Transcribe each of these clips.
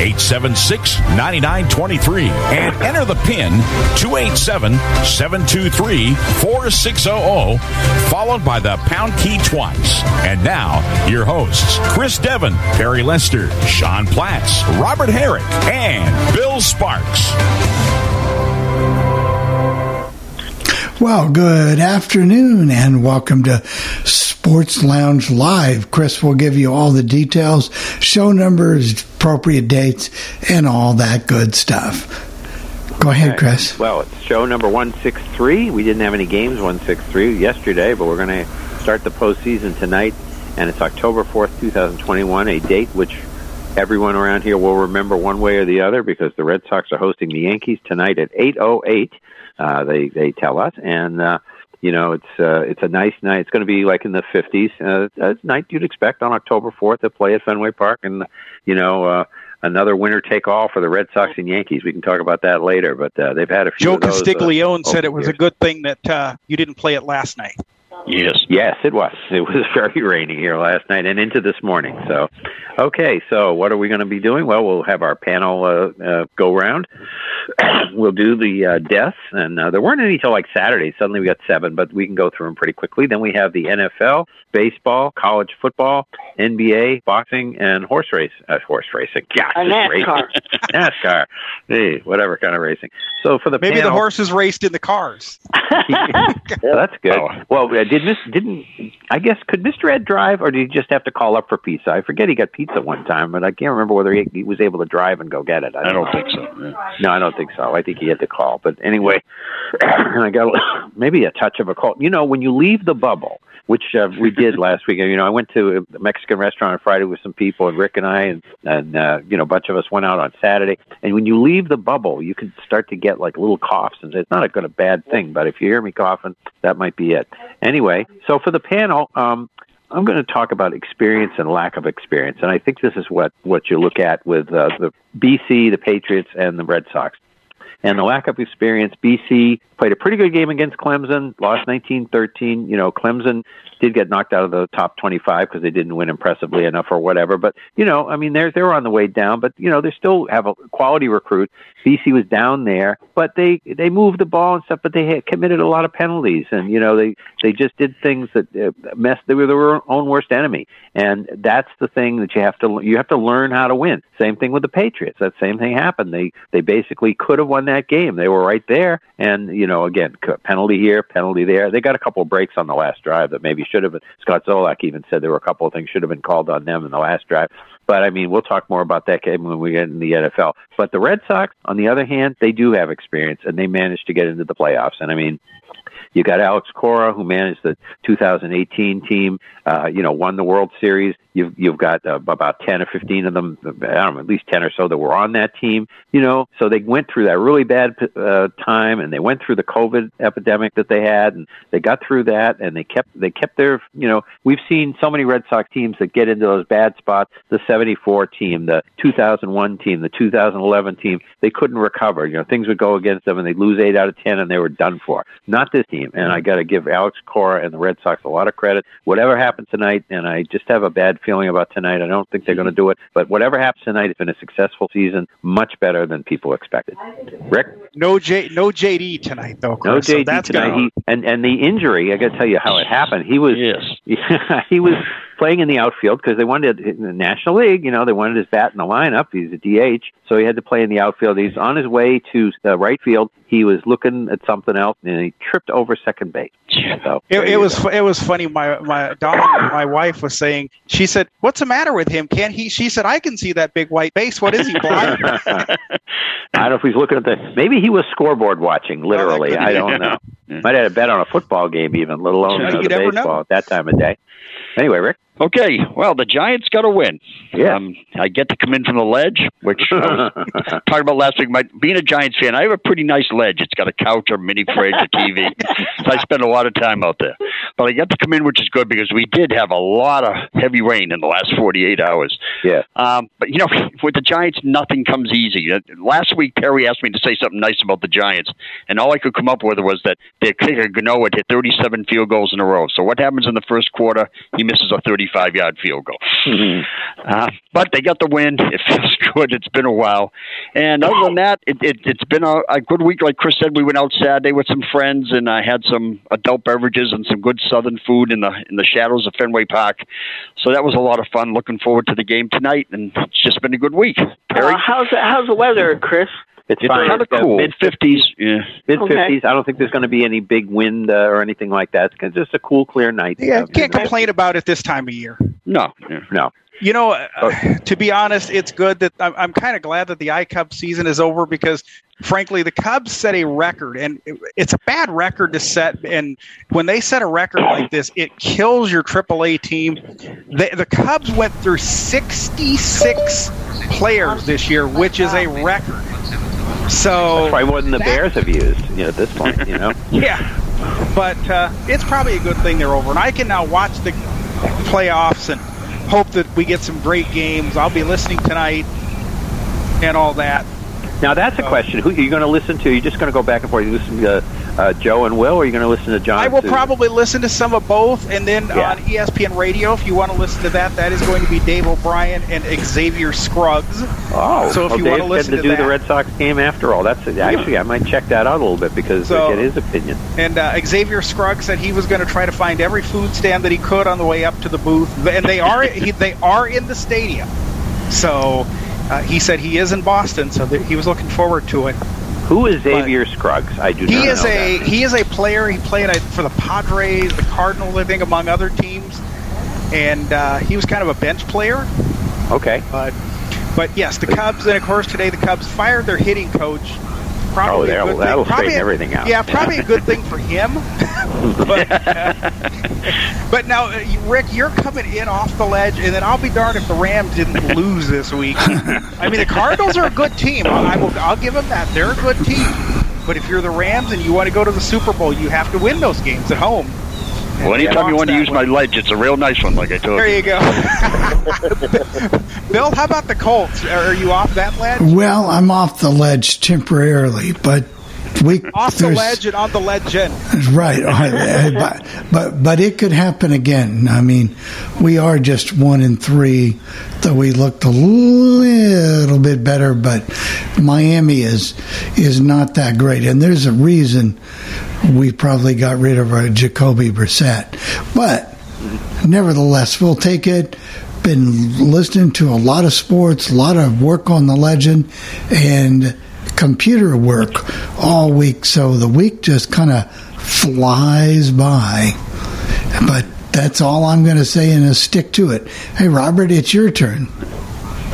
876 9923 and enter the PIN 287 723 4600, followed by the pound key twice. And now, your hosts Chris Devon, Perry Lester, Sean Platts, Robert Herrick, and Bill Sparks. Well, good afternoon and welcome to Sports Lounge Live. Chris will give you all the details, show numbers, appropriate dates, and all that good stuff. Go ahead, Chris. Well, it's show number 163. We didn't have any games 163 yesterday, but we're going to start the postseason tonight, and it's October 4th, 2021, a date which everyone around here will remember one way or the other because the Red Sox are hosting the Yankees tonight at 8:08. Uh, they they tell us, and uh, you know it's uh, it's a nice night. It's going to be like in the 50s. Uh, it's a night you'd expect on October 4th to play at Fenway Park, and you know. Uh, Another winner take all for the Red Sox and Yankees. We can talk about that later, but uh, they've had a few. Joe of those, uh, Castiglione said it was the a good thing that uh, you didn't play it last night. Yes. Yes, it was. It was very rainy here last night and into this morning. So, okay. So, what are we going to be doing? Well, we'll have our panel uh, uh, go round. we'll do the uh, deaths, and uh, there weren't any till like Saturday. Suddenly, we got seven, but we can go through them pretty quickly. Then we have the NFL, baseball, college football, NBA, boxing, and horse race. Uh, horse racing. Gosh, A just NASCAR. racing. NASCAR. Hey, whatever kind of racing. So for the Maybe the horses raced in the cars. yeah, that's good. Well, uh, did Miss didn't I guess could Mr. Ed drive, or did he just have to call up for pizza? I forget he got pizza one time, but I can't remember whether he, he was able to drive and go get it. I don't, think so. No, I don't think so. I think he had to call. But anyway, I got a- maybe a touch of a cold. You know, when you leave the bubble, which uh, we did last week. You know, I went to a Mexican restaurant on Friday with some people, and Rick and I, and and uh, you know, a bunch of us went out on Saturday. And when you leave the bubble, you can start to get like little coughs, and it's not a good a bad thing. But if you hear me coughing, that might be it. Anyway, so for the panel, um, I'm going to talk about experience and lack of experience, and I think this is what what you look at with uh, the BC, the Patriots, and the Red Sox. And the lack of experience, BC played a pretty good game against Clemson, lost 19-13. You know, Clemson did get knocked out of the top 25 because they didn't win impressively enough or whatever. But you know, I mean, they're they're on the way down. But you know, they still have a quality recruit. BC was down there, but they they moved the ball and stuff. But they had committed a lot of penalties, and you know, they they just did things that uh, messed. They were their own worst enemy, and that's the thing that you have to you have to learn how to win. Same thing with the Patriots. That same thing happened. They they basically could have won that game. They were right there, and you know, again, penalty here, penalty there. They got a couple of breaks on the last drive that maybe should have been. Scott Zolak even said there were a couple of things should have been called on them in the last drive. But I mean, we'll talk more about that game when we get in the NFL. But the Red Sox, on the other hand, they do have experience and they managed to get into the playoffs. And I mean, you got Alex Cora, who managed the 2018 team. Uh, you know, won the World Series. You've you've got uh, about 10 or 15 of them. I don't know, at least 10 or so that were on that team. You know, so they went through that really bad uh, time, and they went through the COVID epidemic that they had, and they got through that, and they kept they kept their. You know, we've seen so many Red Sox teams that get into those bad spots. The 74 team, the 2001 team, the 2011 team, they couldn't recover. You know, things would go against them, and they'd lose eight out of 10, and they were done for. Not this team, and I got to give Alex Cora and the Red Sox a lot of credit. Whatever happened tonight, and I just have a bad feeling about tonight. I don't think they're going to do it, but whatever happens tonight, it's been a successful season, much better than people expected. Rick, No J, no JD tonight though. no Chris, so JD that's tonight. gonna- He, and and the injury, I got to tell you how it happened. He was Yes. he was playing in the outfield because they wanted in the National League. You know, they wanted his bat in the lineup. He's a DH, so he had to play in the outfield. He's on his way to the right field. he was looking at something else and he tripped over second base. So, it, it was it was funny. My my my wife was saying. She said, "What's the matter with him? Can't he?" She said, "I can see that big white base. What is he blind?" I don't know if he's looking at the. Maybe he was scoreboard watching. Literally, I don't know. Might have had a bet on a football game, even, let alone you the baseball know. at that time of day. Anyway, Rick. Okay, well, the Giants got to win. Yeah. Um, I get to come in from the ledge, which I was talking about last week. My, being a Giants fan, I have a pretty nice ledge. It's got a couch, a mini fridge, a TV. so I spend a lot of time out there. But I get to come in, which is good because we did have a lot of heavy rain in the last 48 hours. Yeah. Um, but, you know, with the Giants, nothing comes easy. Uh, Last week, Perry asked me to say something nice about the Giants, and all I could come up with was that their kicker, Gano, had hit 37 field goals in a row. So what happens in the first quarter? He misses a 35 yard field goal. Uh, but they got the win. It feels good. It's been a while. And other than that, it, it, it's been a, a good week. Like Chris said, we went out Saturday with some friends, and I had some adult beverages and some good Southern food in the in the shadows of Fenway Park. So that was a lot of fun. Looking forward to the game tonight, and it's just been a good week. Perry, Uh, how's the, how's the weather, Chris? It's, it's fine. kind of cool. Mid fifties. Yeah. Mid Okay. fifties. I don't think there's going to be any big wind uh, or anything like that. It's just a cool, clear night. yeah, can't complain about it this time of year. No. Yeah. No. You know, uh, to be honest, it's good that I'm, I'm kind of glad that the iCub season is over because, frankly, the Cubs set a record, and it- it's a bad record to set. And when they set a record like this, it kills your AAA team. The, the Cubs went through 66 players this year, which is a record. So Probably more than the Bears have used. You know, at this point, you know. yeah, but uh, it's probably a good thing they're over, and I can now watch the playoffs and hope that we get some great games. I'll be listening tonight and all that. Now that's a question. Who are you going to listen to? You're just going to go back and forth. You listen to uh, Joe and Will, or are you going to listen to John? I will Suzyn? probably listen to some of both, and then Yeah. on ESPN Radio, if you want to listen to that, that is going to be Dave O'Brien and Xavier Scruggs. Oh, So if well, you Dave's wanna listen to, to do the Red Sox game after all, that's actually I might check that out a little bit because So- I get his opinion. And uh, Xavier Scruggs said he was going to try to find every food stand that he could on the way up to the booth, and they are he, they are in the stadium. So uh, he said he is in Boston, so he was looking forward to it. Who is Xavier Scruggs? I do He not is know a that. he is a player. He played uh, for the Padres, the Cardinals, I think, among other teams, and uh, he was kind of a bench player. Okay. But but yes, the Cubs, and of course today the Cubs fired their hitting coach. Probably Oh, that'll- good that'll Probably a- everything out. Yeah, probably a good thing for him. but, uh, but now, uh, Rick, you're coming in off the ledge, and then I'll be darned if the Rams didn't lose this week. I mean, the Cardinals are a good team. I will, I'll give them that. They're a good team. But if you're the Rams and you want to go to the Super Bowl, you have to win those games at home. Well, And anytime you want to use one. my ledge, it's a real nice one, like I told you. There you. you go. Bill, how about the Colts? Are you off that ledge? Well, I'm off the ledge temporarily, but we Off the ledge and on the legend. Right, right, but, but but it could happen again. I mean, we are just one in three, though we looked a little bit better. But Miami is is not that great, and there's a reason we probably got rid of our Jacoby Brissett. But nevertheless, we'll take it. Been listening to a lot of sports, a lot of work on the legend, and computer work all week. So the week just kind of flies by. But that's all I'm going to say, and uh, stick to it. Hey, Robert, it's your turn.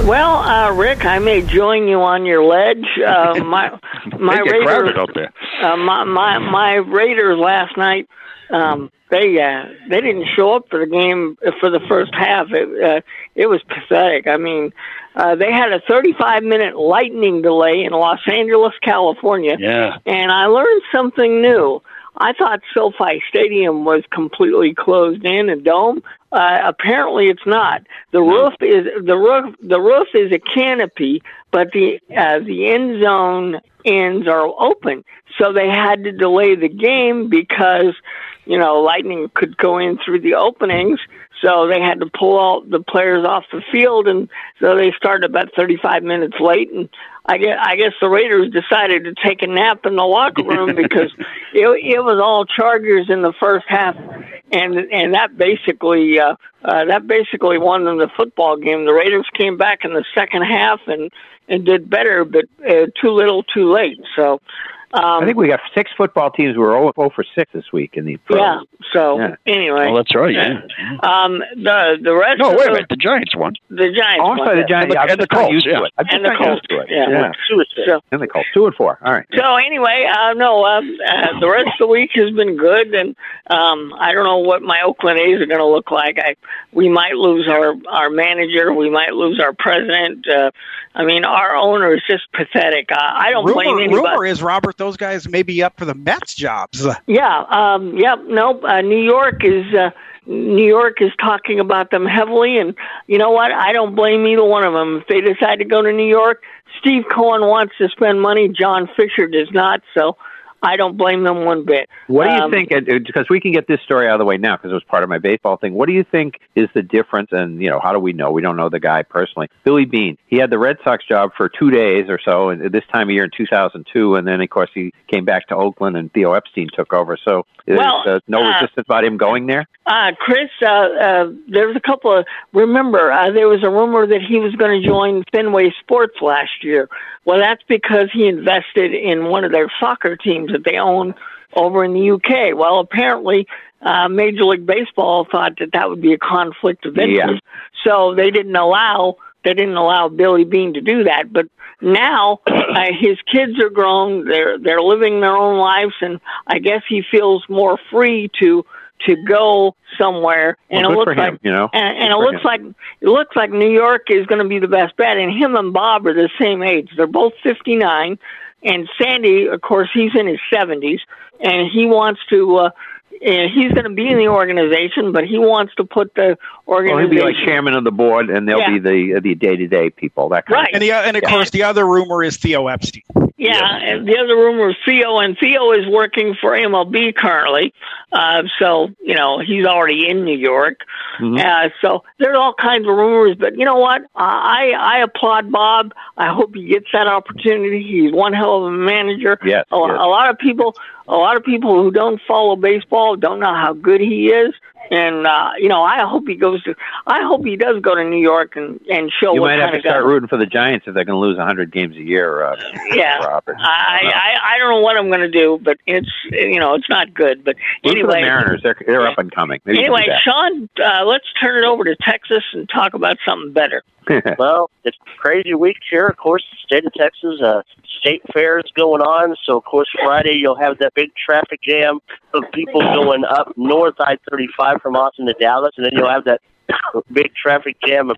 Well, uh, Rick, I may join you on your ledge. Uh, my my Raiders, there. uh, my my my Raiders last night. Um, they uh, they didn't show up for the game for the first half. It uh, it was pathetic. I mean, uh, they had a 35 minute lightning delay in Los Angeles, California. Yeah. and I learned something new. I thought SoFi Stadium was completely closed in a dome. Uh, apparently, it's not. The roof is the roof. The roof is a canopy, but the uh, the end zone ends are open. So they had to delay the game because you know lightning could go in through the openings. So they had to pull all the players off the field, and so they started about 35 minutes late. And I guess, I guess the Raiders decided to take a nap in the locker room because it, it was all Chargers in the first half, and and that basically uh, uh, that basically won them the football game. The Raiders came back in the second half and and did better, but uh, too little, too late. So Um, I think we got six football teams who were 0, 0 for six this week in the pros. Yeah. So Yeah. anyway, Oh, that's right. Yeah. um, the the rest. No, wait a minute. The Giants won. The Giants. Oh, I'm won sorry, the. Giants. Yeah, I'm And the Colts, yeah. to it. I'm just And the Colts, used to it. yeah. yeah. So, And the Colts, two and four. All right. so anyway, uh, no, uh, uh, the rest of the week has been good, and um, I don't know what my Oakland A's are going to look like. I we might lose our our manager, we might lose our president. Uh, I mean, our owner is just pathetic. Uh, I don't blame anybody. rumor is Robert, those guys may be up for the Mets jobs. Yeah, um, yep, nope. Uh, New York is uh, New York is talking about them heavily, and you know what? I don't blame either one of them. If they decide to go to New York, Steve Cohen wants to spend money. John Fisher does not, so I don't blame them one bit. What do you Um, think? Because we can get this story out of the way now, because it was part of my baseball thing. What do you think is the difference? And you know, how do we know? We don't know the guy personally. Billy Beane. He had the Red Sox job for two days or so, and this time of year in 2002, and then of course he came back to Oakland, and Theo Epstein took over. So there's Well, uh, no uh, resistance about him going there. Uh, Chris, uh, uh, there was a couple of. Remember, uh, there was a rumor that he was going to join Fenway Sports last year. Well, that's because he invested in one of their soccer teams that they own over in the UK. Well, apparently, uh, Major League Baseball thought that that would be a conflict of interest, so they didn't allow they didn't allow Billy Beane to do that. But now uh, his kids are grown; they're they're living their own lives, and I guess he feels more free to to go somewhere. And Well, it looks him, like you know. and, and it looks him. like it looks like New York is going to be the best bet. And him and Bob are the same age; they're both fifty nine. And Sandy, of course, he's in his seventies, and he wants to. uh and he's going to be in the organization, but he wants to put the Well, he'll be like chairman of the board, and they'll Yeah. be the the day to day people. That kind Right. Of And, the, and of Yeah. course, the other rumor is Theo Epstein. Yeah, and the other rumor is Theo, and Theo is working for MLB currently. Uh, so, you know, he's already in New York. Mhm. Uh, so there's all kinds of rumors, but you know what? I, I applaud Bob. I hope he gets that opportunity. He's one hell of a manager. Yes, A, yes. a lot of people, a lot of people who don't follow baseball don't know how good he is. And uh, you know, I hope he goes to. I hope he does go to New York and and show You what might kind have to of guy. start rooting for the Giants if they're going to lose 100 games a year. Uh, Yeah, Robert. I, I I don't know what I'm going to do, but it's you know it's not good. But Root for the anyway, Mariners. They're they're up and coming. Maybe anyway, Sean, uh, let's turn it over to Texas and talk about something better. Well, it's a crazy week here. Of course, the state of Texas, uh, state fair is going on. So, of course, Friday you'll have that big traffic jam of people going up north I-35 from Austin to Dallas, and then you'll have that big traffic jam of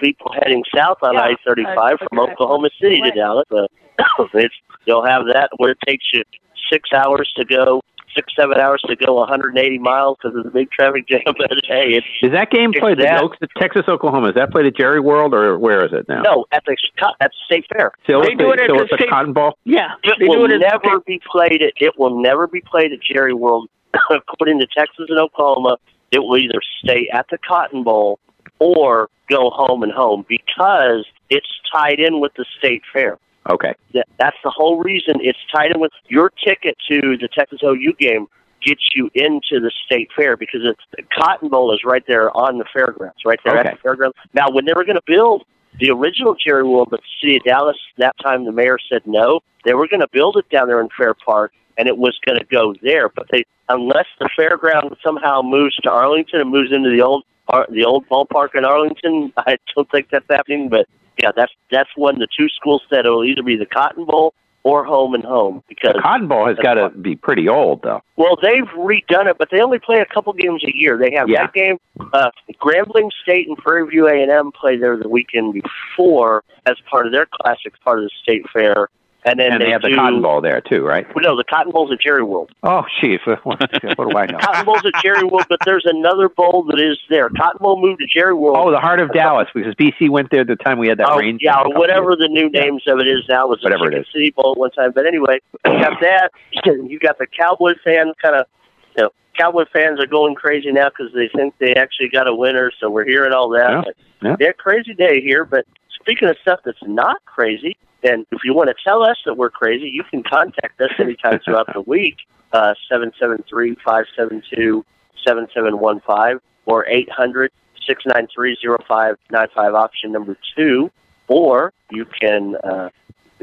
people heading south on I-35 from Oklahoma City to Dallas. Uh, it's you'll have that where it takes you six hours to go. Six, seven hours to go 180 miles because of the big traffic jam. But hey, it's Is that game It's played that. at Oak- Texas, Oklahoma? Is that played at Jerry World or where is it now? no at the at the state fair. Still They do it at still the the state- Cotton Bowl. Yeah, It they will it never be played at. It will never be played at Jerry World. According to Texas and Oklahoma, it will either stay at the Cotton Bowl or go home and home because it's tied in with the state fair. Okay. That, that's the whole reason it's tied in with your ticket to the Texas OU game gets you into the state fair because it's, the Cotton Bowl is right there on the fairgrounds, right there Okay. at the fairgrounds. Now, when they were going to build the original Jerry World, but the city of Dallas, that time the mayor said no. They were going to build it down there in Fair Park, and it was going to go there. But they, unless the fairground somehow moves to Arlington and moves into the old Ar- the old ballpark in Arlington, I don't think that's happening. But yeah, that's that's when the two schools said it will either be the Cotton Bowl or home and home because The Cotton Bowl has got to be pretty old, though. well, they've redone it, but they only play a couple games a year. They have Yeah. that game. Uh, Grambling State and Prairie View A and M play there the weekend before as part of their classic part of the state fair, and then And they have the Cotton Bowl there, too, right? Well, no, the Cotton Bowl's at Jerry World. Oh, jeez. What, what do I know? Cotton Bowl's at Jerry World, but there's another bowl that is there. Cotton Bowl moved to Jerry World. Oh, the heart of Dallas, because BC went there the time we had that Oh, rain. yeah, a or couple whatever the new names of it is now. It was Whatever it the Chicken is. City Bowl at one time. But anyway, you got that. You got the Cowboy fans kind of, you know, Cowboy fans are going crazy now because they think they actually got a winner. So we're hearing all that. Yeah, yeah. Yeah, crazy day here. But speaking of stuff that's not crazy, and if you want to tell us that we're crazy, you can contact us anytime throughout the week. Uh, seven seven three five seven two seven seven one five or eight hundred six nine three zero five nine five option number two or you can uh,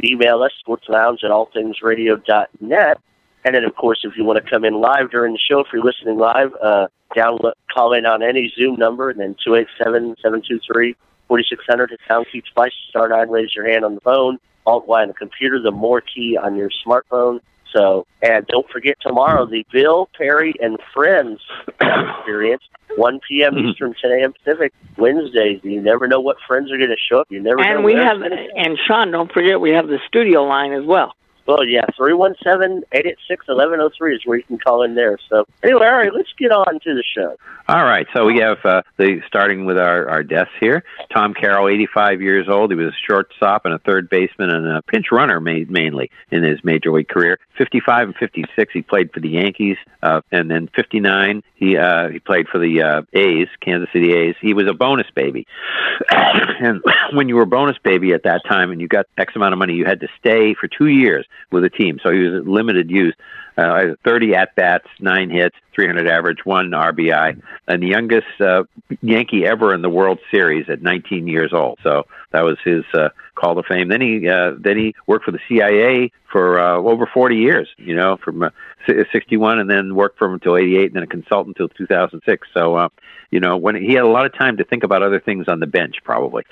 email us, sportslounge at allthingsradio.net. And then, of course, if you want to come in live during the show, if you're listening live, uh, download, call in on any Zoom number, and then 287 723 4600 hit pound key twice, star nine, raise your hand on the phone, alt Y on the computer, the more key on your smartphone. So, and don't forget tomorrow the Bill Perry and Friends experience, 1 p.m. Mm-hmm. Eastern, 10 a.m. Pacific. Wednesdays, you never know what friends are going to show up. You never know. And we have, and Sean, don't forget, we have the studio line as well. Well, yeah, 317-886-1103 is where you can call in there. So, anyway, all right, let's get on to the show. All right, so we have uh, the starting with our our deaths here. Tom Carroll, 85 years old. He was a shortstop and a third baseman and a pinch runner ma- mainly in his major league career. 55 and 56, he played for the Yankees, uh, and then 59, he uh, he played for the uh, A's, Kansas City A's. He was a bonus baby, and when you were a bonus baby at that time and you got X amount of money, you had to stay for two years with a team. So he was limited use. Uh, 30 at bats, nine hits, 300 average, one RBI, and the youngest uh, Yankee ever in the World Series at 19 years old. So that was his uh, call to fame. Then he uh, then he worked for the CIA for uh, over 40 years. You know, from uh, 61 and then worked for him until 88, and then a consultant until 2006. So uh, you know, when he had a lot of time to think about other things on the bench, probably.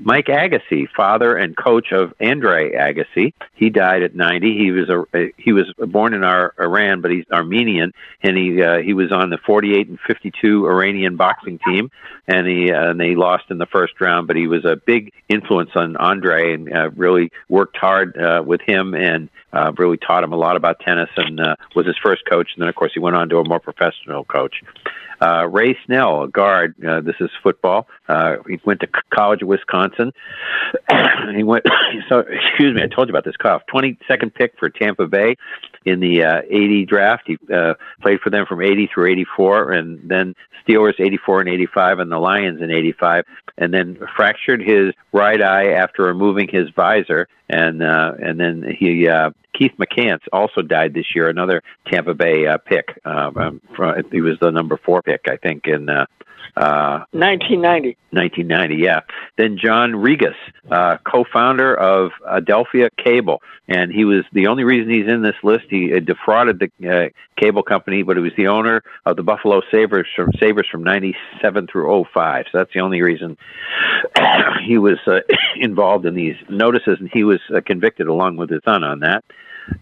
Mike Agassi, father and coach of Andre Agassi, he died at 90. He was a he was born in our Iran, but he's Armenian, and he uh, he was on the 48 and 52 Iranian boxing team, and he uh, and they lost in the first round. But he was a big influence on Andre, and uh, really worked hard uh, with him, and uh, really taught him a lot about tennis, and uh, was his first coach. And then, of course, he went on to a more professional coach. Uh, Ray Snell, a guard. Uh, this is football. Uh, he went to college at Wisconsin. he went. So, excuse me, I told you about this cough. Twenty second pick for Tampa Bay in the uh, 80 draft. He uh, played for them from 80 through 84, and then Steelers 84 and 85, and the Lions in 85, and then fractured his right eye after removing his visor, and uh, and then he uh, Keith McCants also died this year, another Tampa Bay uh, pick. Uh, um, from, he was the number four pick, I think, in. Uh, uh, 1990. 1990, yeah. Then John Rigas, uh, co-founder of Adelphia Cable, and he was the only reason he's in this list. He uh, defrauded the uh, cable company, but he was the owner of the Buffalo Sabres from Sabres from 97 through 05. So that's the only reason he was uh, involved in these notices, and he was uh, convicted along with his son on that.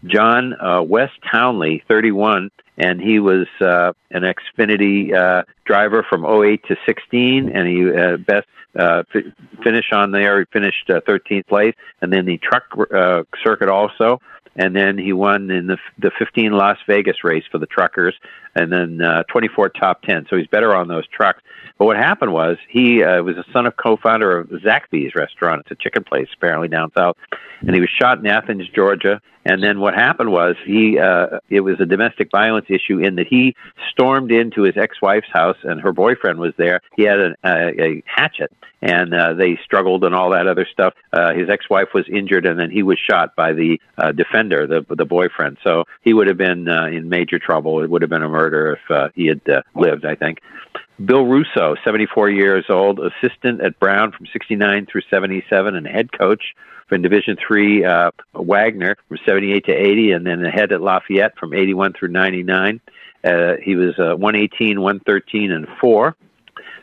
John uh, Wes Townley, 31, and he was uh, an Xfinity uh, driver from 08 to 16, and he uh, best uh, f- finish on there. He finished uh, 13th place, and then the truck uh, circuit also. And then he won in the the 15 Las Vegas race for the truckers, and then uh, 24 top 10. So he's better on those trucks. But what happened was he uh, was a son of co-founder of Zaxby's restaurant. It's a chicken place apparently down south, and he was shot in Athens, Georgia. And then what happened was he uh, it was a domestic violence issue in that he stormed into his ex-wife's house and her boyfriend was there. He had uh, a hatchet and uh, they struggled and all that other stuff. Uh, his ex-wife was injured, and then he was shot by the uh, defender, the the boyfriend. So he would have been uh, in major trouble. It would have been a murder if uh, he had uh, lived, I think. Bill Russo, 74 years old, assistant at Brown from 69 through 77, and head coach from Division Three uh, Wagner from 78 to 80, and then the head at Lafayette from 81 through 99. Uh, he was uh, 118, 113, and four.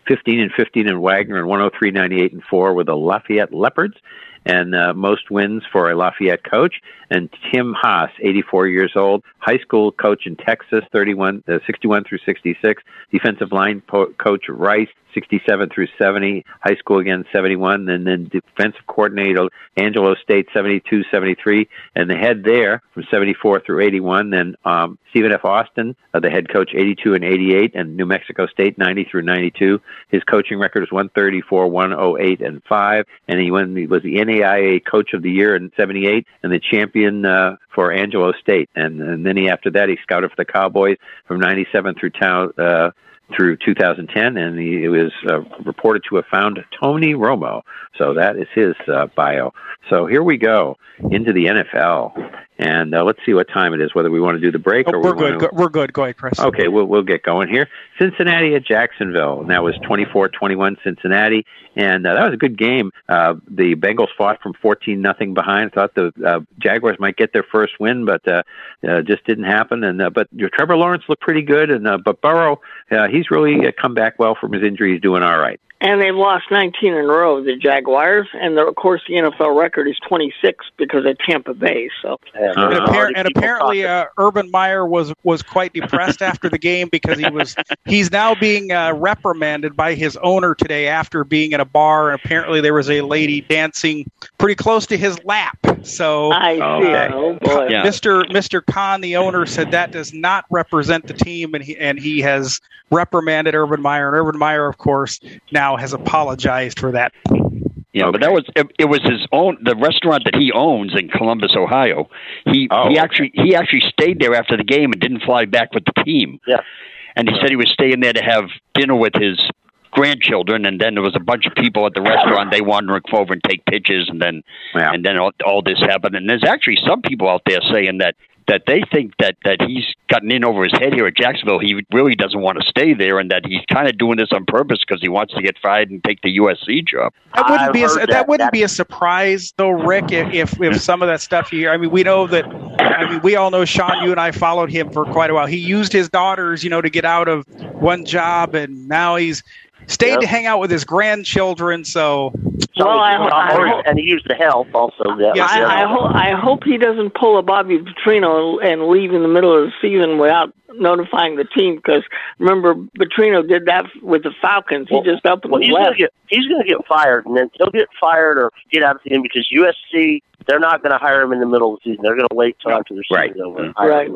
15 and 15 in Wagner, and 103, 98 and 4 with the Lafayette Leopards, and uh, most wins for a Lafayette coach. And Tim Haas, 84 years old, high school coach in Texas, 31, uh, 61 through 66, defensive line po- coach Rice, 67 through 70, high school again 71, and then defensive coordinator Angelo State 72, 73, and the head there from 74 through 81. Then um, Stephen F. Austin, uh, the head coach 82 and 88, and New Mexico State 90 through 92. His coaching record is 134, 108, and 5, and he, won, he was the NAIA Coach of the Year in 78 and the champion uh, for Angelo State. And, and then he, after that, he scouted for the Cowboys from 97 through town. Uh, through 2010, and he was uh, reported to have found Tony Romo. So that is his uh, bio. So here we go into the NFL. And uh, let's see what time it is. Whether we want to do the break oh, or we're we good. to... Go, we're good. Go ahead, Chris. Okay, we'll we'll get going here. Cincinnati at Jacksonville. And that was 24-21 Cincinnati, and uh, that was a good game. Uh, the Bengals fought from 14 nothing behind. Thought the uh, Jaguars might get their first win, but uh, uh, just didn't happen. And uh, but your Trevor Lawrence looked pretty good, and uh, but Burrow, uh, he's really uh, come back well from his injury. He's doing all right. And they've lost 19 in a row, the Jaguars, and of course the NFL record is 26 because of Tampa Bay. So, and, appar- and apparently, uh, Urban Meyer was was quite depressed after the game because he was he's now being uh, reprimanded by his owner today after being in a bar, and apparently there was a lady dancing pretty close to his lap. So, I see. uh, oh boy, yeah. Mr. Mr. Khan, the owner, said that does not represent the team, and he and he has reprimanded Urban Meyer, and Urban Meyer, of course, now has apologized for that. Yeah, okay. but that was it, it, was his own the restaurant that he owns in Columbus, Ohio. He oh, he actually he actually stayed there after the game and didn't fly back with the team. Yeah. And he said he was staying there to have dinner with his grandchildren and then there was a bunch of people at the restaurant they wanted to go over and take pictures and then yeah. and then all, all this happened and there's actually some people out there saying that that they think that that he's gotten in over his head here at Jacksonville. He really doesn't want to stay there, and that he's kind of doing this on purpose because he wants to get fired and take the USC job. That wouldn't I've be a, heard that, that. wouldn't That- be a surprise though, Rick. If, if if some of that stuff you hear, I mean, we know that. I mean, we all know Sean. You and I followed him for quite a while. He used his daughters, you know, to get out of one job, and now he's stayed Yep. to hang out with his grandchildren. So So Well, I- he's I not- hope- and he used the help also. Yeah. Yes, I, yeah. I, ho- I hope he doesn't pull a Bobby Petrino and leave in the middle of the season without notifying the team. Because remember, Petrino did that with the Falcons. Well- he just up and Well, he's gonna left. get he's gonna get fired, and then he'll get fired or get out of the team because USC they're not gonna hire him in the middle of the season. They're gonna wait till after the Right. season's over and hire Right.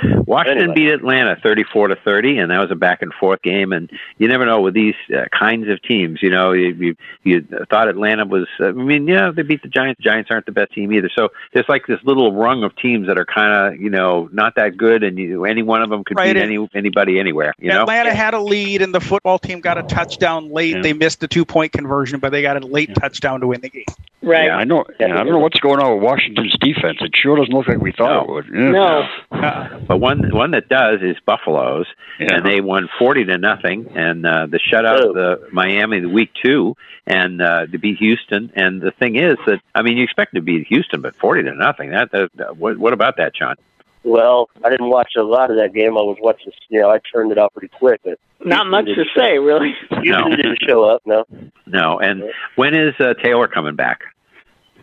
Whoever. Washington Anyway. beat Atlanta 34 to 30, and that was a back and forth game. And you never know with these uh, kinds of teams. You know, you, you you thought Atlanta was. I mean, yeah, they beat the Giants. The Giants aren't the best team either. So there's like this little rung of teams that are kind of you know not that good, and you, any one of them could Right, beat any anybody anywhere. You know, Atlanta had a lead, and the football team got a touchdown late. Yeah. They missed a two point conversion, but they got a late touchdown to win the game. Right. Yeah, I know. Yeah, I don't know what's going on with Washington's defense. It sure doesn't look like we thought No. it would. Yeah. No. Uh, but one one that does is Buffalo's, Yeah. and they won 40 to nothing, and uh, the shutout Oh. the Miami the week two, and uh, to beat Houston. And the thing is that I mean, you expect to beat Houston, but 40 to nothing. That, that, that what, what about that, John? Well, I didn't watch a lot of that game. I was watching. You know, I turned it off pretty quick, but Not much to say, really. Houston didn't show up. No, No. And when is uh, Taylor coming back?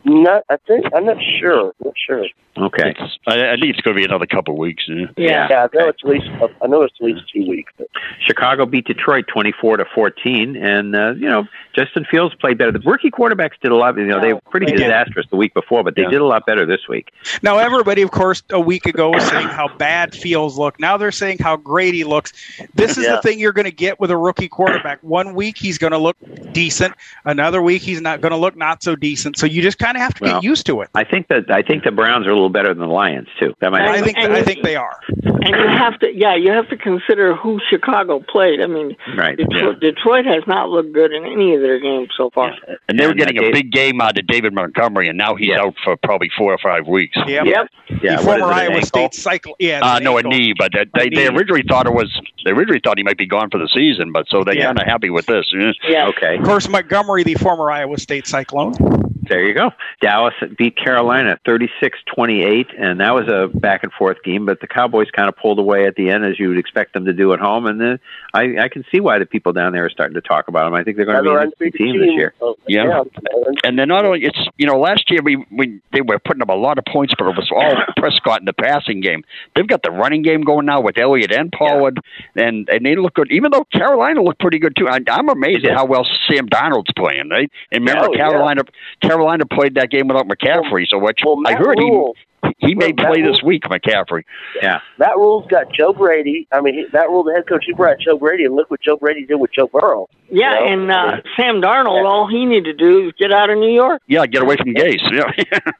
Not. I think I'm not sure. Not sure. Okay. It's, I, I think it's going to be another couple of weeks. Yeah. Yeah. Yeah, I know it's at least. I know it's at least two weeks. But Chicago beat Detroit 24 to 14, and uh, you know Justin Fields played better. The rookie quarterbacks did a lot. You know they were pretty They disastrous the week before, but they Yeah. did a lot better this week. Now, everybody, of course, a week ago was saying how bad Fields looked. Now they're saying how great he looks. This is Yeah. the thing you're going to get with a rookie quarterback. One week he's going to look decent. Another week he's not going to look not so decent. So you just kind of have to Well, get used to it. I think that I think the Browns are a little better than the Lions too. That might I think and- I think they are. And you have to, yeah, you have to consider who Chicago played. I mean, right. Detroit, Detroit has not looked good in any of their games so far. And they were getting a big game out of David Montgomery, and now he's Yeah. out for probably four or five weeks. Yep. Yep. Yeah, the what is former Iowa ankle? State cycle. Yeah. it's Uh, an no, a knee, but they, they, they originally thought it was. They originally thought he might be gone for the season, but so they're Yeah. kind of happy with this. Yeah. Yeah. Okay. Of course, Montgomery, the former Iowa State Cyclone. There you go. Dallas beat Carolina 36-28, and that was a back and forth game. But the Cowboys kind of pulled away at the end, as you would expect them to do at home. And uh, I, I can see why the people down there are starting to talk about them. I think they're going to be Another an interesting team this year. Oh, Yeah. And then not only it's you know last year we, we they were putting up a lot of points, but it was all Prescott in the passing game. They've got the running game going now with Elliott and Pollard, and and they look good. Even though Carolina looked pretty good too. I, I'm amazed They at how well Sam Darnold's playing. Right? And remember Oh, yeah. Carolina Carolina played that game without McCaffrey, so which Well, I heard Rhule, he he may Well, Matt play Rhule- this week. McCaffrey. Yeah. Matt Rhule's got Joe Brady. I mean, he, Matt Rhule, the head coach, he brought Joe Brady, and look what Joe Brady did with Joe Burrow. Yeah, You know? and uh, Sam Darnold, all he needed to do is get out of New York. Yeah, get away from Gase. Yeah.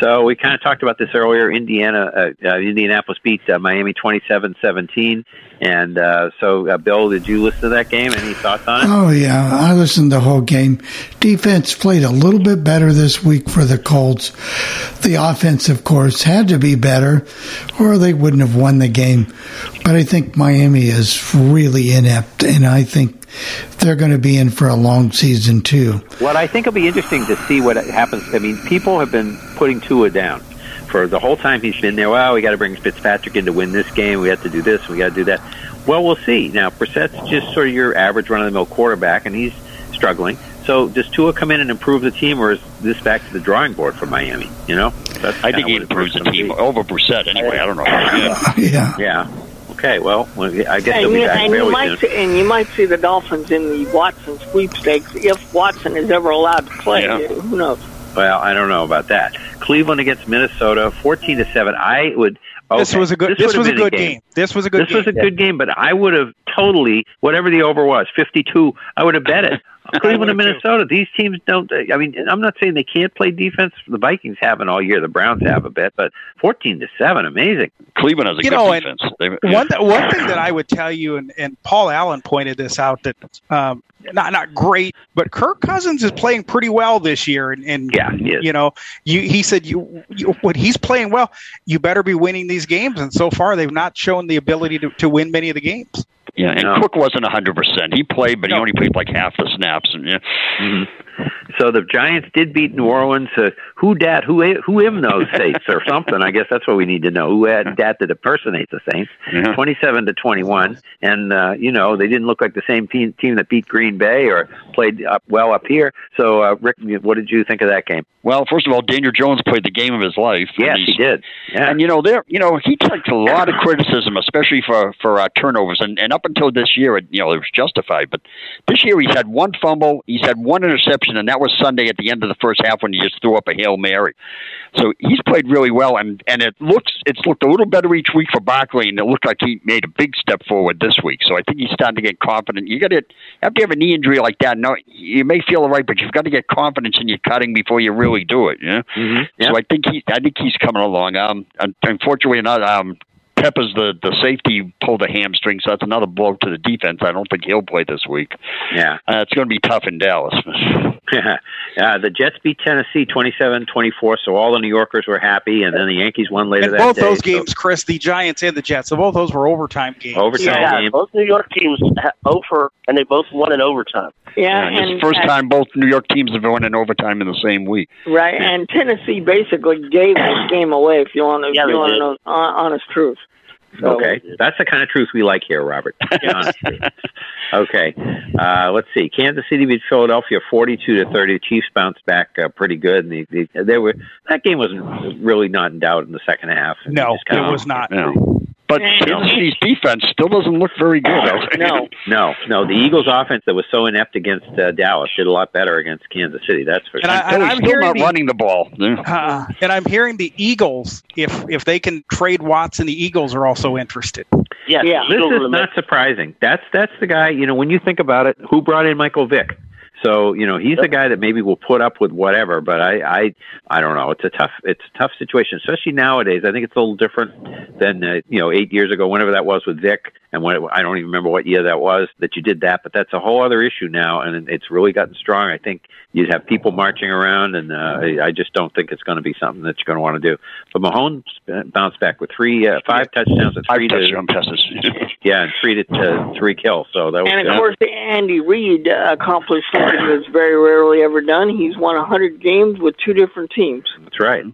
So we kind of talked about this earlier. Indiana, uh, uh, Indianapolis beat uh, Miami 27-17. And uh, so, uh, Bill, did you listen to that game? Any thoughts on it? Oh yeah, I listened the whole game. Defense played a little bit better this week for the Colts. The offense, of course, had to be better, or they wouldn't have won the game. But I think Miami is really inept, and I think they're going to be in for a long season too. What I think will be interesting to see what happens. I mean, people have been putting Tua down for the whole time he's been there. Well, we got to bring Fitzpatrick in to win this game. We have to do this. We got to do that. Well, we'll see. Now, Brissett's just sort of your average run-of-the-mill quarterback, and he's struggling. So, does Tua come in and improve the team, or is this back to the drawing board for Miami? You know, That's I think he improves the team be. over Brissett anyway. I don't know. yeah. Yeah. Okay. Well, I guess and they'll be you, back and you might soon. see, and you might see the Dolphins in the Watson sweepstakes if Watson is ever allowed to play. Yeah. Who knows? Well, I don't know about that. Cleveland against Minnesota, fourteen to seven. I would. Okay, This was a good. This, would was have a been good game. This was a good this game. was a good game, but I would have totally whatever the over was, fifty-two. I would have bet it. Cleveland and Minnesota. These teams don't. I mean, I'm not saying they can't play defense. The Vikings haven't all year. The Browns have a bit, but fourteen to seven, amazing. Cleveland has a You good know, defense. They, One th- one thing that I would tell you, and, and Paul Allen pointed this out that um, not not great, but Kirk Cousins is playing pretty well this year, and, and Yeah, he you know, you he said you, you when he's playing well, you better be winning these games, and so far they've not shown the ability to, to win many of the games. Yeah, and No. Cook wasn't hundred percent. He played, but he only played like half the snaps. And yeah, hmm So the Giants did beat New Orleans. Uh, who dat? Who who him those Saints or something? I guess that's what we need to know. Who had dat that impersonates the Saints? Yeah. Twenty-seven to twenty-one, and uh, you know they didn't look like the same team, team that beat Green Bay or played up well up here. So, uh, Rick, what did you think of that game? Well, first of all, Daniel Jones played the game of his life. Yes, he did. Yeah. And you know, there, you know, he took a lot of criticism, especially for for uh, turnovers, and and up until this year, it, you know, it was justified. But this year, he's had one fumble, he's had one interception, and that was Sunday at the end of the first half when he just threw up a hail mary. So he's played really well, and and it looks it's looked a little better each week for Barkley, and it looked like he made a big step forward this week. So I think he's starting to get confident. You got to have to have a knee injury like that. No, you may feel all right, but you've got to get confidence in your cutting before you really do it. Yeah. Mhm. Yeah. So I think he, I think he's coming along. Um, unfortunately, not. Um, Peppers, the the safety, pulled a hamstring, so that's another blow to the defense. I don't think he'll play this week. Yeah. Uh, it's going to be tough in Dallas. uh, the Jets beat Tennessee 27-24, so all the New Yorkers were happy, and then the Yankees won later And that both day. those so- games, Chris, the Giants and the Jets, so both those were overtime games. Overtime Yeah, game. both New York teams ha- over, and they both won in overtime. Yeah, it's and the first uh, time both New York teams have won in overtime in the same week. right, and Tennessee basically gave this game away. If you want to, Yeah, if you they want to did. know hon- honest truth. So, Okay, that's the kind of truth we like here, Robert. Okay, uh, let's see. Kansas City beat Philadelphia forty-two to thirty. The Chiefs bounced back uh, pretty good, and the, the, they were that game wasn't really not in doubt in the second half. No, Just kinda- it was not. Yeah. But Yeah. Kansas City's defense still doesn't look very good. No, No, no. The Eagles' offense that was so inept against uh, Dallas did a lot better against Kansas City. That's for And sure. I, I'm still hearing not the- running the ball. Uh, and I'm hearing the Eagles, if if they can trade Watson, the Eagles are also interested. Yes, Yeah. This is not surprising. That's that's the guy. You know, when you think about it, who brought in Michael Vick? So you know he's the guy that maybe will put up with whatever. But I I I don't know. It's a tough it's a tough situation, especially nowadays. I think it's a little different than uh, you know eight years ago, whenever that was with Vick, and when it, I don't even remember what year that was that you did that. But that's a whole other issue now, and it's really gotten strong. I think you'd have people marching around, and uh, I, I just don't think it's going to be something that you're going to want to do. But Mahomes bounced back with three, uh, five touchdowns and Five three to touchdown passes. yeah, and three to, to three kills. So that was and good. of course, Andy Reid uh, accomplished something that's very rarely ever done. He's won 100 games with two different teams. That's right.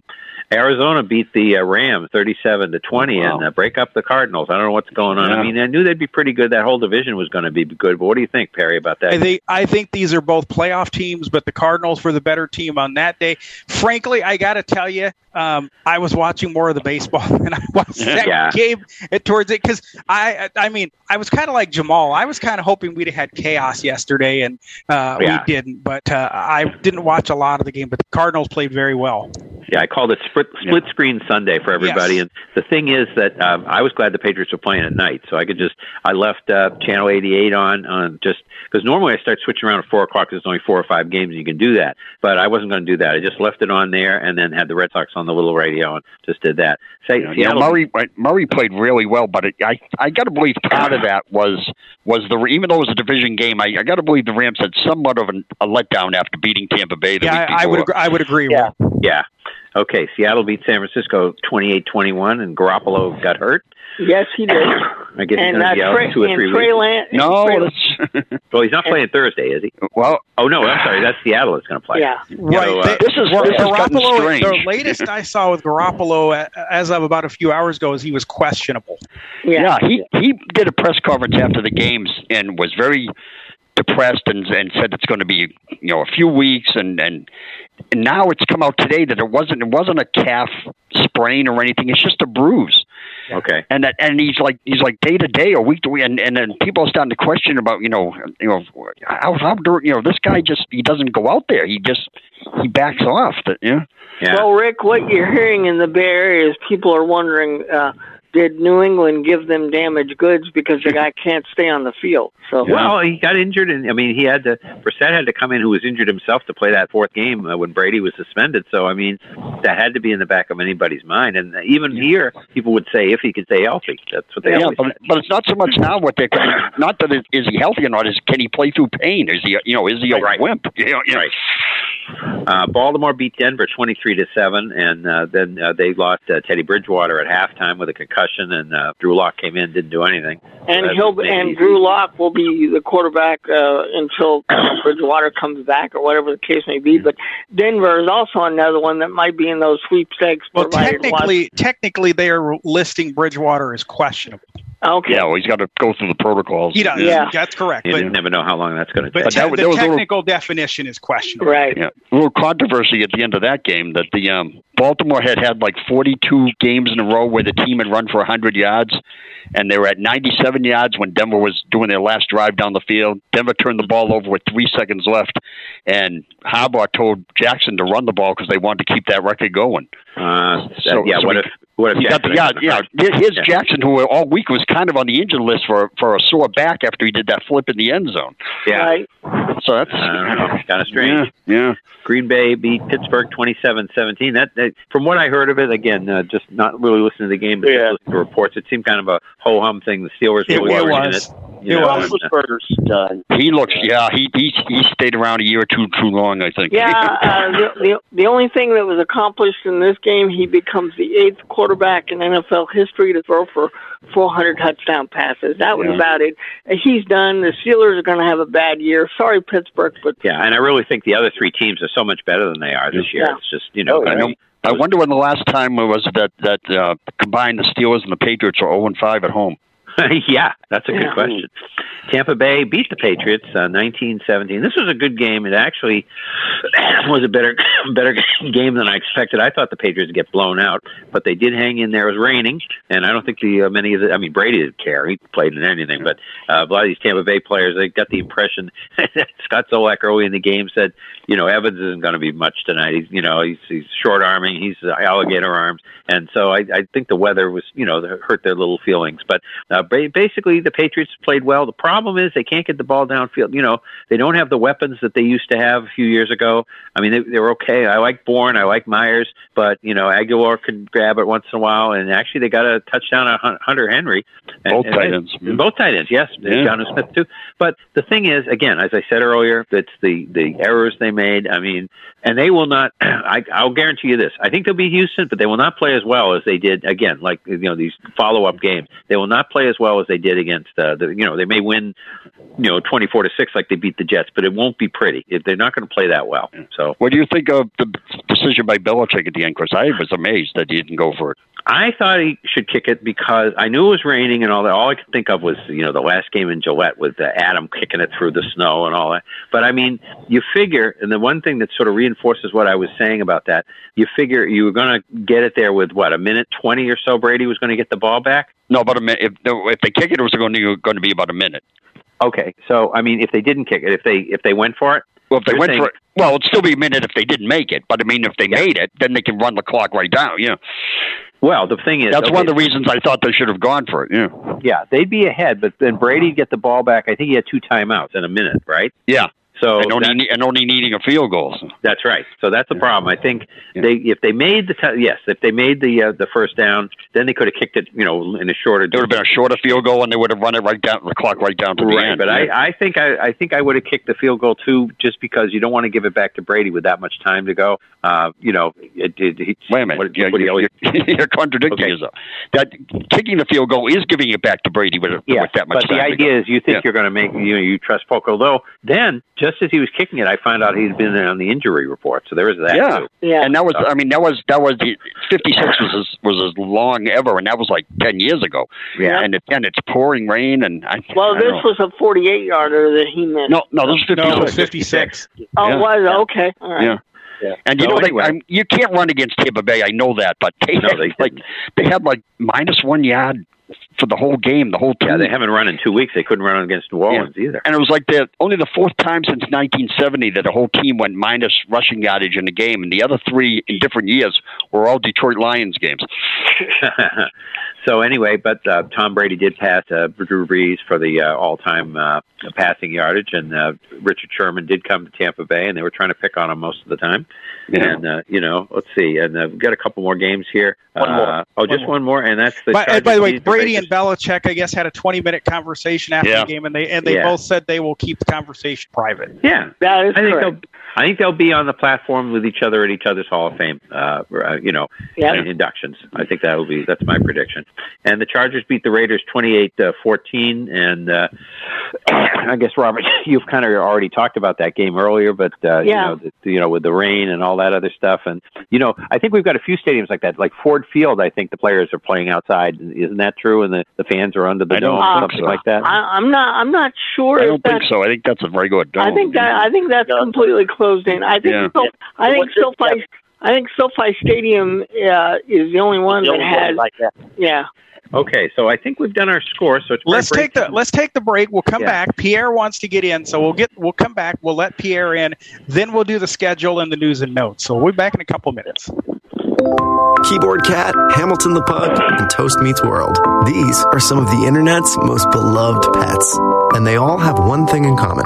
Arizona beat the uh, Rams thirty-seven to twenty Wow. and uh, break up the Cardinals. I don't know what's going on. Yeah. I mean, I knew they'd be pretty good. That whole division was going to be good. But what do you think, Perry, about that? I think I think these are both playoff teams, but the Cardinals were the better team on that day. Frankly, I got to tell you, um, I was watching more of the baseball than I was that Yeah. game towards it because I I mean I was kind of like Jamal. I was kind of hoping we'd have had chaos yesterday, and uh, Yeah. we didn't. But uh, I didn't watch a lot of the game. But the Cardinals played very well. Yeah, I called it split, split yeah. screen Sunday for everybody. Yes. And the thing is that um, I was glad the Patriots were playing at night, so I could just I left uh, channel 88 on on just because normally I start switching around at four o'clock. because There's only four or five games, and you can do that. But I wasn't going to do that. I just left it on there, and then had the Red Sox on the little radio, and just did that. Say, yeah, you know, Murray Murray played really well, but it, I I got to believe part of that was was the even though it was a division game, I, I got to believe the Rams had somewhat of an, a letdown after beating Tampa Bay. The yeah, I, I would agree, I would agree. Yeah, with. Yeah. Okay, Seattle beat San Francisco 28-21, and Garoppolo got hurt. Yes, he did. I guess and, he's going to be out Trey, two or three Trey weeks. no, well, he's not playing Thursday, is he? Well, oh no, I'm sorry. That's Seattle that's going to play. Yeah, right. So, uh, this is this Garoppolo. The latest I saw with Garoppolo, as of about a few hours ago, is he was questionable. Yeah, yeah he he did a press conference after the games and was very depressed and and said it's going to be you know a few weeks and and and now it's come out today that it wasn't it wasn't a calf sprain or anything. It's just a bruise. Okay. And that and he's like he's like day to day or week to week, and and then people are starting to question about you know you know how how do you know this guy just he doesn't go out there. He just he backs off. That yeah. Yeah. Well, Rick, what you're hearing in the Bay Area is people are wondering. Uh, did New England give them damaged goods because the guy can't stay on the field? So well, he got injured, and I mean, he had to. Brissett had to come in, who was injured himself, to play that fourth game uh, when Brady was suspended. So I mean, that had to be in the back of anybody's mind. And even here, people would say if he could stay healthy, that's what they. Yeah, but, but it's not so much now what they're not that it, is he healthy or not. Is can he play through pain? Is he you know is he a right. wimp? You know, you know. Right. Uh, Baltimore beat Denver twenty-three to seven, and uh, then uh, they lost uh, Teddy Bridgewater at halftime with a concussion, and uh, Drew Lock came in, didn't do anything. And so he'll and Drew Lock will be the quarterback uh, until Bridgewater comes back, or whatever the case may be. But Denver is also another one that might be in those sweepstakes. Well, technically, technically, they are listing Bridgewater as questionable. Okay. Yeah, well, he's got to go through the protocols. He does. Yeah, that's correct. You but, never know how long that's going to take. But, te- the technical little, definition is questionable. Right. Yeah. A little controversy at the end of that game that the um, Baltimore had had like 42 games in a row where the team had run for 100 yards, and they were at 97 yards when Denver was doing their last drive down the field. Denver turned the ball over with three seconds left, and Harbaugh told Jackson to run the ball because they wanted to keep that record going. Uh, so, yeah, so what if what if he got the, yeah, yeah. Here's yeah. Jackson, who all week was kind of on the injured list for for a sore back after he did that flip in the end zone. Yeah. Right. So that's kind of strange. Yeah, yeah. Green Bay beat Pittsburgh 27-17. That, that from what I heard of it, again, uh, just not really listening to the game, but yeah. listening to reports, it seemed kind of a ho hum thing. The Steelers it, really it were was. in it. You it know, was. Roethlisberger's done. He looks, yeah, he he he stayed around a year or two too long, I think. Yeah, uh, the, the the only thing that was accomplished in this game, he becomes the eighth quarterback in NFL history to throw for 400 touchdown passes. That was yeah. about it. He's done. The Steelers are going to have a bad year. Sorry, Pittsburgh, but yeah, and I really think the other three teams are so much better than they are this year. Yeah. It's just you know. Oh, I, know I wonder when the last time was that that uh, combined the Steelers and the Patriots are 0 and 5 at home. yeah, that's a good yeah. question. Tampa Bay beat the Patriots uh, 19-17. This was a good game. It actually was a better better game than I expected. I thought the Patriots would get blown out, but they did hang in there. It was raining, and I don't think the uh, many of the. I mean, Brady didn't care. He played in anything, but uh, a lot of these Tampa Bay players, they got the impression. Scott Zolak early in the game said, you know, Evans isn't going to be much tonight. He's you know he's he's short arming. He's alligator arms, and so I, I think the weather was you know hurt their little feelings, but. Uh, basically the Patriots played well. The problem is they can't get the ball downfield. You know, they don't have the weapons that they used to have a few years ago. I mean, they, they were okay. I like Bourne, I like Meyers, but you know, Agholor can grab it once in a while. And actually, they got a touchdown on Hunter Henry. And, both tight ends. Both tight ends, yes. Yeah. Jonnu Smith too. But the thing is, again, as I said earlier, it's the the errors they made. I mean, and they will not. I, I'll guarantee you this. I think they'll be Houston, but they will not play as well as they did again. Like you know, these follow up games, they will not play as well as they did against uh, the. You know, they may win, you know, twenty four to six like they beat the Jets, but it won't be pretty. If They're not going to play that well. So, what do you think of the decision by Belichick at the end? Because I was amazed that he didn't go for it. I thought he should kick it because I knew it was raining and all that. All I could think of was, you know, the last game in Gillette with uh, Adam kicking it through the snow and all that. But I mean, you figure, and the one thing that sort of reinforces what I was saying about that, you figure you were going to get it there with what a minute twenty or so. Brady was going to get the ball back. No, about a minute. If, if they kick it, it was going to going to be about a minute. Okay, so I mean, if they didn't kick it, if they if they went for it, well, if they went saying- for it, well, it'd still be a minute if they didn't make it. But I mean, if they made it, then they can run the clock right down. Yeah, well, the thing is, that's one of the reasons I thought they should have gone for it. Yeah, Yeah, they'd be ahead, but then Brady'd get the ball back. I think he had two timeouts in a minute, right? yeah. So and only and only needing a field goal. That's right. So that's the problem. I think they if they made the t- yes, if they made the uh, the first down, then they could have kicked it, you know, in a shorter. It would have been a shorter field goal, and they would have run it right down the clock right down to the end. but yeah. I, I think I, I think I would have kicked the field goal too, just because you don't want to give it back to Brady with that much time to go. Uh, you know, it, Wait a minute. What, Yeah, what you're, always, you're, contradicting Okay. yourself. That kicking the field goal is giving it back to Brady with, yeah, with that much but the time. to go. idea is you think Yeah. you're going to make you know you trust Folk. Although then, just as he was kicking it, I found out he'd been on the injury report, so there was that. yeah. too. Yeah. And that was, I mean, that was that was the fifty six was as, was as long ever, and that was like ten years ago. Yeah. and it, and it's pouring rain, and I, Well, I this know. was a 48 yarder that he missed. no, no, this was fifty No, was six. 56. oh, yeah. it was okay. All right. Yeah. Yeah. And you So know, anyway. they, I you can't run against Tampa Bay. I know that, but they, No, they like they had like minus one yard for the whole game, the whole team. Yeah, they haven't run in two weeks. They couldn't run against New Orleans either. And it was like the only the fourth time since 1970 that a whole team went minus rushing yardage in a game, and the other three in different years were all Detroit Lions games. so anyway, but uh, Tom Brady did pass uh, Drew Brees for the uh, all-time uh, passing yardage, and uh, Richard Sherman did come to Tampa Bay, and they were trying to pick on him most of the time. Yeah. And uh, you know, let's see, and uh, we've got a couple more games here. One uh, more. Oh, just one more, and that's the. By, and by the way, beat Brady and Raiders. Belichick, I guess, had a 20 minute conversation after Yeah. the game, and they and they Yeah. both said they will keep the conversation private. Yeah, That is I think correct. They'll. I think they'll be on the platform with each other at each other's Hall of Fame. Uh, uh, you know, Yeah. inductions. I think that will be that's my prediction. And the Chargers beat the Raiders 28-14 and uh I guess Robert you've kind of already talked about that game earlier but uh you Yeah. know the, you know with the rain and all that other stuff and you know I think we've got a few stadiums like that like Ford Field I think the players are playing outside isn't that true and the the fans are under the I dome think something so. like that I, I'm not. I'm not sure I don't that. think so. I think that's a very good. I think that. I think that's completely closed in. I think. Yeah. So, I think What's it- SoFi. I think SoFi Stadium uh, is the only one The that only one has. like that. Yeah. Okay so I think we've done our score so it's Let's break take the time. let's take the break. We'll come Yeah. back. Pierre wants to get in, so we'll get we'll come back. We'll let Pierre in. Then we'll do the schedule and the news and notes. So we'll be back in a couple minutes. Keyboard Cat, Hamilton the Pug, and Toast Meets World. These are some of the internet's most beloved pets, and they all have one thing in common.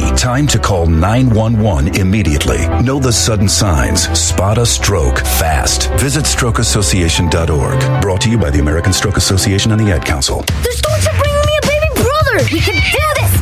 time to call 911 immediately. Know the sudden signs. Spot a stroke fast. Visit strokeassociation.org. Brought to you by the American Stroke Association and the Ad Council. The storks are bringing me a baby brother. We can do this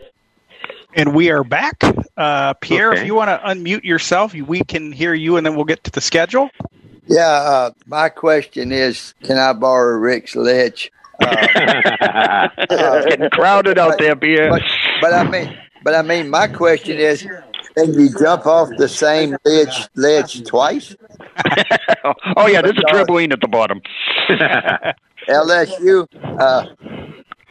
And we are back. Uh, Pierre, Okay. if you want to unmute yourself, we can hear you, and then we'll get to the schedule. Yeah, uh, my question is, can I borrow Rick's ledge? It's getting crowded out there, Pierre. But, but I mean, but I mean, my question is, Can you jump off the same ledge ledge twice? oh yeah, there's a trampoline at the bottom. LSU, uh,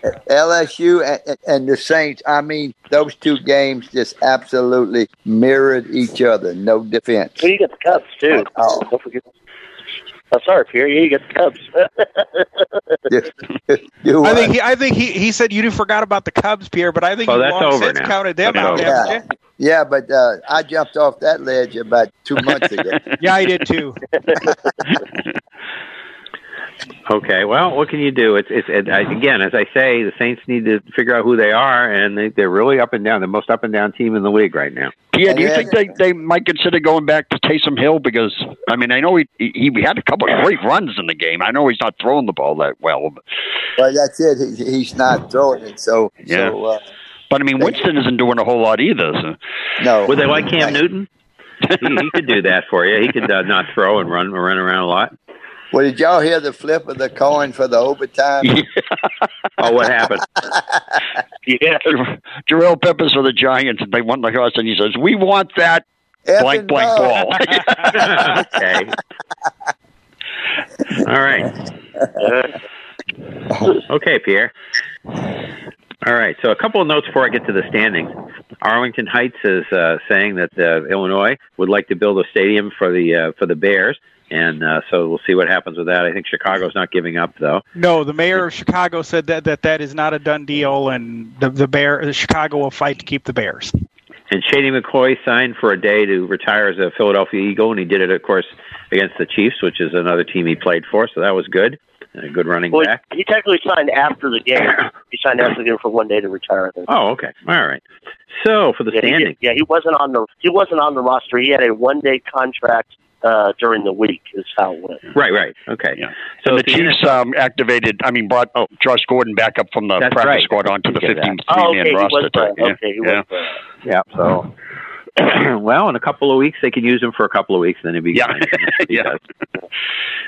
LSU and, and the Saints. I mean, those two games just absolutely mirrored each other. No defense. Well, you got the Cubs too. Oh, don't forget. Oh, sorry, Pierre. You got the Cubs. I think he, I think he, he said you forgot about the Cubs, Pierre, but I think Well, you that's long over since now. counted them That's out. over. Yeah, yeah, but uh, I jumped off that ledge about two months ago. Yeah, I did too. Okay, well, what can you do? It's it's it, I, again, as I say, the Saints need to figure out who they are, and they, they're really up and down. The most up and down team in the league right now. Yeah, do you Yeah. think they, they might consider going back to Taysom Hill? Because I mean, I know he, he he had a couple of great runs in the game. I know he's not throwing the ball that well, but, But that's it. He, he's not throwing it. So, Yeah. so uh, but I mean, Winston isn't doing a whole lot either. So. no. Would they like Cam Newton? he, he could do that for you. He could uh, not throw and run run around a lot. Well, did y'all hear the flip of the coin for the overtime? Oh, what happened? yeah. Jabrill Peppers for the Giants, and they won the house, and he says, "We want that blank blank ball. ball." okay. All right. Okay, Pierre. All right. So a couple of notes before I get to the standings. Arlington Heights is uh, saying that uh, Illinois would like to build a stadium for the uh, for the Bears, and uh, so we'll see what happens with that. I think Chicago's not giving up though. No, the mayor of Chicago said that that, that is not a done deal, and the the bear the Chicago will fight to keep the Bears. And Shady McCoy signed for a day to retire as a Philadelphia Eagle, and he did it, of course, against the Chiefs, which is another team he played for. So that was good. A good running Well, back. he technically signed after the game. He signed after the game for one day to retire. I think. Oh, okay. All right. So for the yeah, he, yeah, he wasn't on the he wasn't on the roster. He had a one day contract uh, during the week. Is how it went. right, right. Okay. Yeah. So and the the Chiefs um, activated. I mean, brought oh, Josh Gordon back up from the That's practice right. squad onto the 15 that. Oh, okay, he roster. was Yeah. Okay, he yeah. was there. Yeah. So, well, in a couple of weeks, they can use him for a couple of weeks, then he'd be Yeah. fine. Yeah.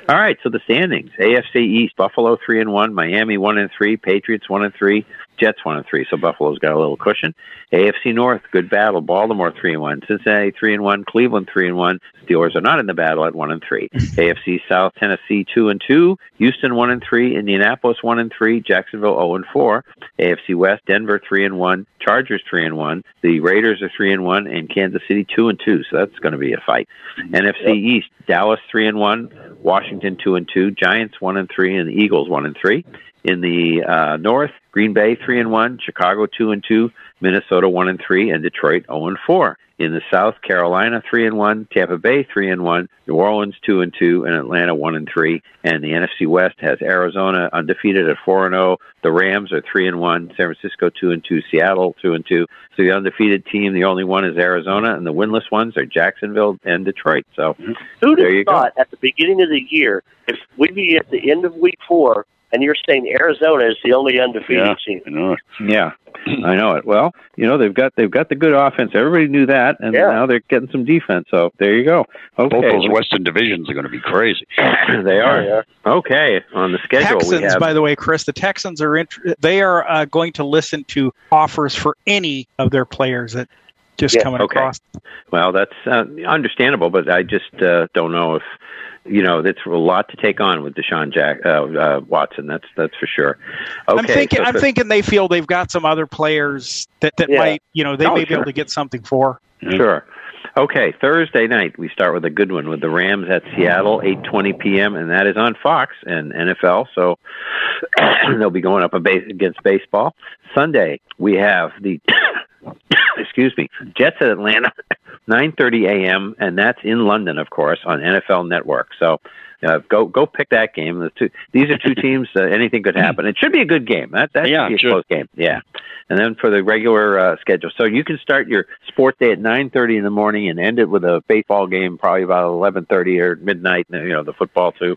All right. So the standings: AFC East, Buffalo three and one, Miami one and three, Patriots one and three, Jets one and three. So Buffalo's got a little cushion. AFC North, good battle. Baltimore three and one, Cincinnati three and one, Cleveland three and one. Steelers are not in the battle at one and three. AFC South, Tennessee two and two, Houston one and three, Indianapolis one and three, Jacksonville zero and four. AFC West, Denver three and one, Chargers three and one, the Raiders are three and one, and Kansas City two and two. So that's going to be a fight. NFC East, Dallas three and one, Washington two and two, Giants one and three, and the Eagles one and three. In the uh, North, Green Bay three and one, Chicago two and two, Minnesota one and three, and Detroit zero and four. In the South, Carolina three and one, Tampa Bay three and one, New Orleans two and two, and Atlanta one and three. And the NFC West has Arizona undefeated at four and zero. The Rams are three and one, San Francisco two and two, Seattle two and two. So the undefeated team, the only one is Arizona, and the winless ones are Jacksonville and Detroit. So Who'd have you go. thought at the beginning of the year if we'd be at the end of week four and you're saying Arizona is the only undefeated Yeah. team? I know. Yeah, I know it. Well, you know they've got they've got the good offense. Everybody knew that, and Yeah. now they're getting some defense. So there you go. Okay, Both those Western divisions are going to be crazy. they are okay on the schedule. we Texans, have by the way, Chris, the Texans are int- they are uh, going to listen to offers for any of their players that just Yeah, coming okay. across. Well, that's uh, understandable, but I just uh, don't know if you know that's a lot to take on with Deshaun Jack uh, uh, Watson. That's that's for sure. Okay, I'm thinking so I'm thinking they feel they've got some other players that that Yeah. might you know they Oh, may be able to get something for. Sure. Okay, Thursday night we start with a good one with the Rams at Seattle, 8:20 p.m. and that is on Fox and NFL. So they'll be going up a base against baseball. Sunday we have the excuse me Jets at Atlanta, 9:30 a.m. and that's in London, of course, on NFL Network. So. Uh, go go pick that game. The two, these are two teams. Uh, anything could happen. It should be a good game. That that Yeah, should be a close game. Yeah. And then for the regular uh, schedule, so you can start your sport day at nine thirty in the morning and end it with a baseball game, probably about eleven thirty or midnight. You know the football too.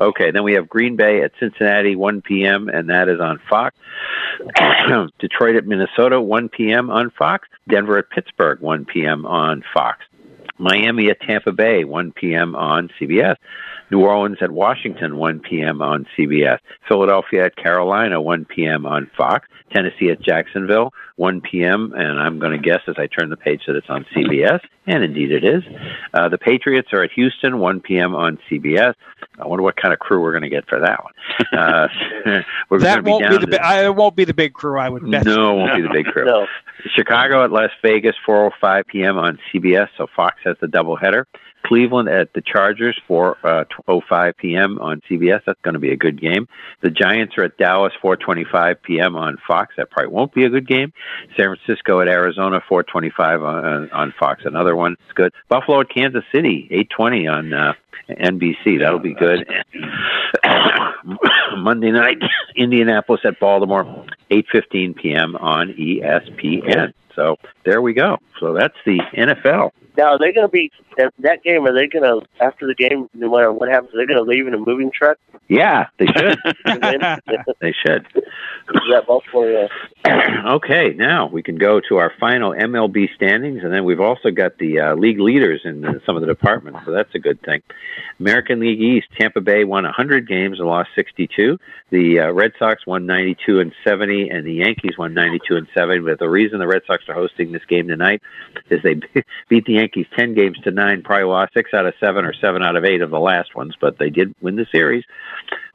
Okay, then we have Green Bay at Cincinnati, one p.m. and that is on Fox. Detroit at Minnesota, one p.m. on Fox. Denver at Pittsburgh, one p.m. on Fox. Miami at Tampa Bay, 1 p.m. on CBS. New Orleans at Washington, 1 p.m. on CBS. Philadelphia at Carolina, 1 p.m. on Fox. Tennessee at Jacksonville, 1 p.m. And I'm going to guess as I turn the page that it's on CBS, and indeed it is. Uh, the Patriots are at Houston, 1 p.m. on CBS. I wonder what kind of crew we're going to get for that one. Uh, we're that won't be, down the to- bi- I, it won't be the big crew. I would bet. no, it won't be the big crew. No. Chicago at Las Vegas, 4:05 p.m. on CBS. So Fox has the doubleheader. Cleveland at the Chargers, 4:05 p.m. on CBS. That's going to be a good game. The Giants are at Dallas, 4:25 p.m. on Fox. That probably won't be a good game. San Francisco at Arizona, 4:25 on, on Fox. Another one. It's good. Buffalo at Kansas City, 8:20 on uh, NBC. That'll be good. Monday night, Indianapolis at Baltimore, 8:15 p.m. on ESPN. So there we go. So that's the NFL. Now, are they going to be at that game? Are they going to after the game, no matter what happens, are they going to leave in a moving truck? Yeah, they should. They should. that Baltimore? Uh, okay, now we can go to our final MLB standings, and then we've also got the uh, league leaders in uh, some of the departments, so that's a good thing. American League East, Tampa Bay won 100 games and lost 62. The uh, Red Sox won 92 and 70, and the Yankees won 92 and 70. But the reason the Red Sox are hosting this game tonight is they beat the Yankees 10 games to nine, probably lost six out of seven or seven out of eight of the last ones, but they did win the series.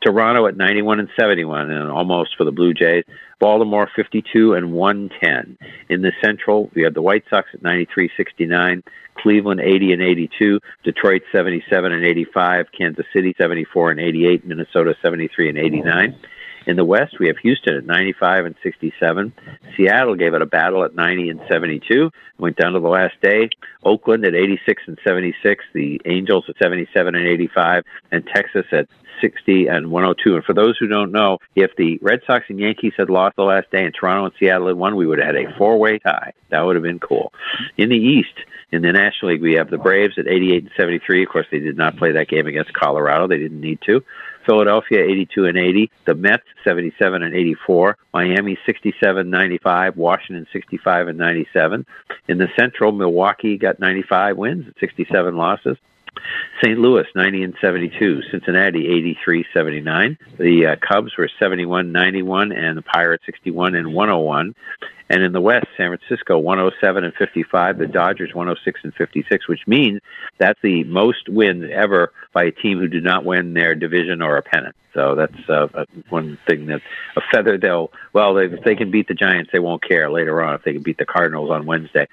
Toronto at 91 and 71, and almost for the Blue Jays. Baltimore 52 and 110. In the Central, we have the White Sox at 93 69, Cleveland 80 and 82, Detroit 77 and 85, Kansas City 74 and 88, Minnesota 73 and 89. In the West, we have Houston at 95 and 67. Seattle gave it a battle at 90 and 72. Went down to the last day. Oakland at 86 and 76. The Angels at 77 and 85. And Texas at 60 and 102. And for those who don't know, if the Red Sox and Yankees had lost the last day and Toronto and Seattle had won, we would have had a four-way tie. That would have been cool. In the East, in the National League, we have the Braves at 88 and 73. Of course, they did not play that game against Colorado. They didn't need to. Philadelphia 82 and 80, the Mets 77 and 84, Miami 67 95, Washington 65 and 97. In the Central, Milwaukee got 95 wins and 67 losses. St. Louis 90 and 72, Cincinnati 83 79. The uh, Cubs were 71 91 and the Pirates 61 and 101. And in the West, San Francisco 107 and 55, the Dodgers 106 and 56, which means that's the most wins ever by a team who did not win their division or a pennant. So that's uh, uh, one thing that a feather they'll well they, if they can beat the Giants they won't care later on if they can beat the Cardinals on Wednesday.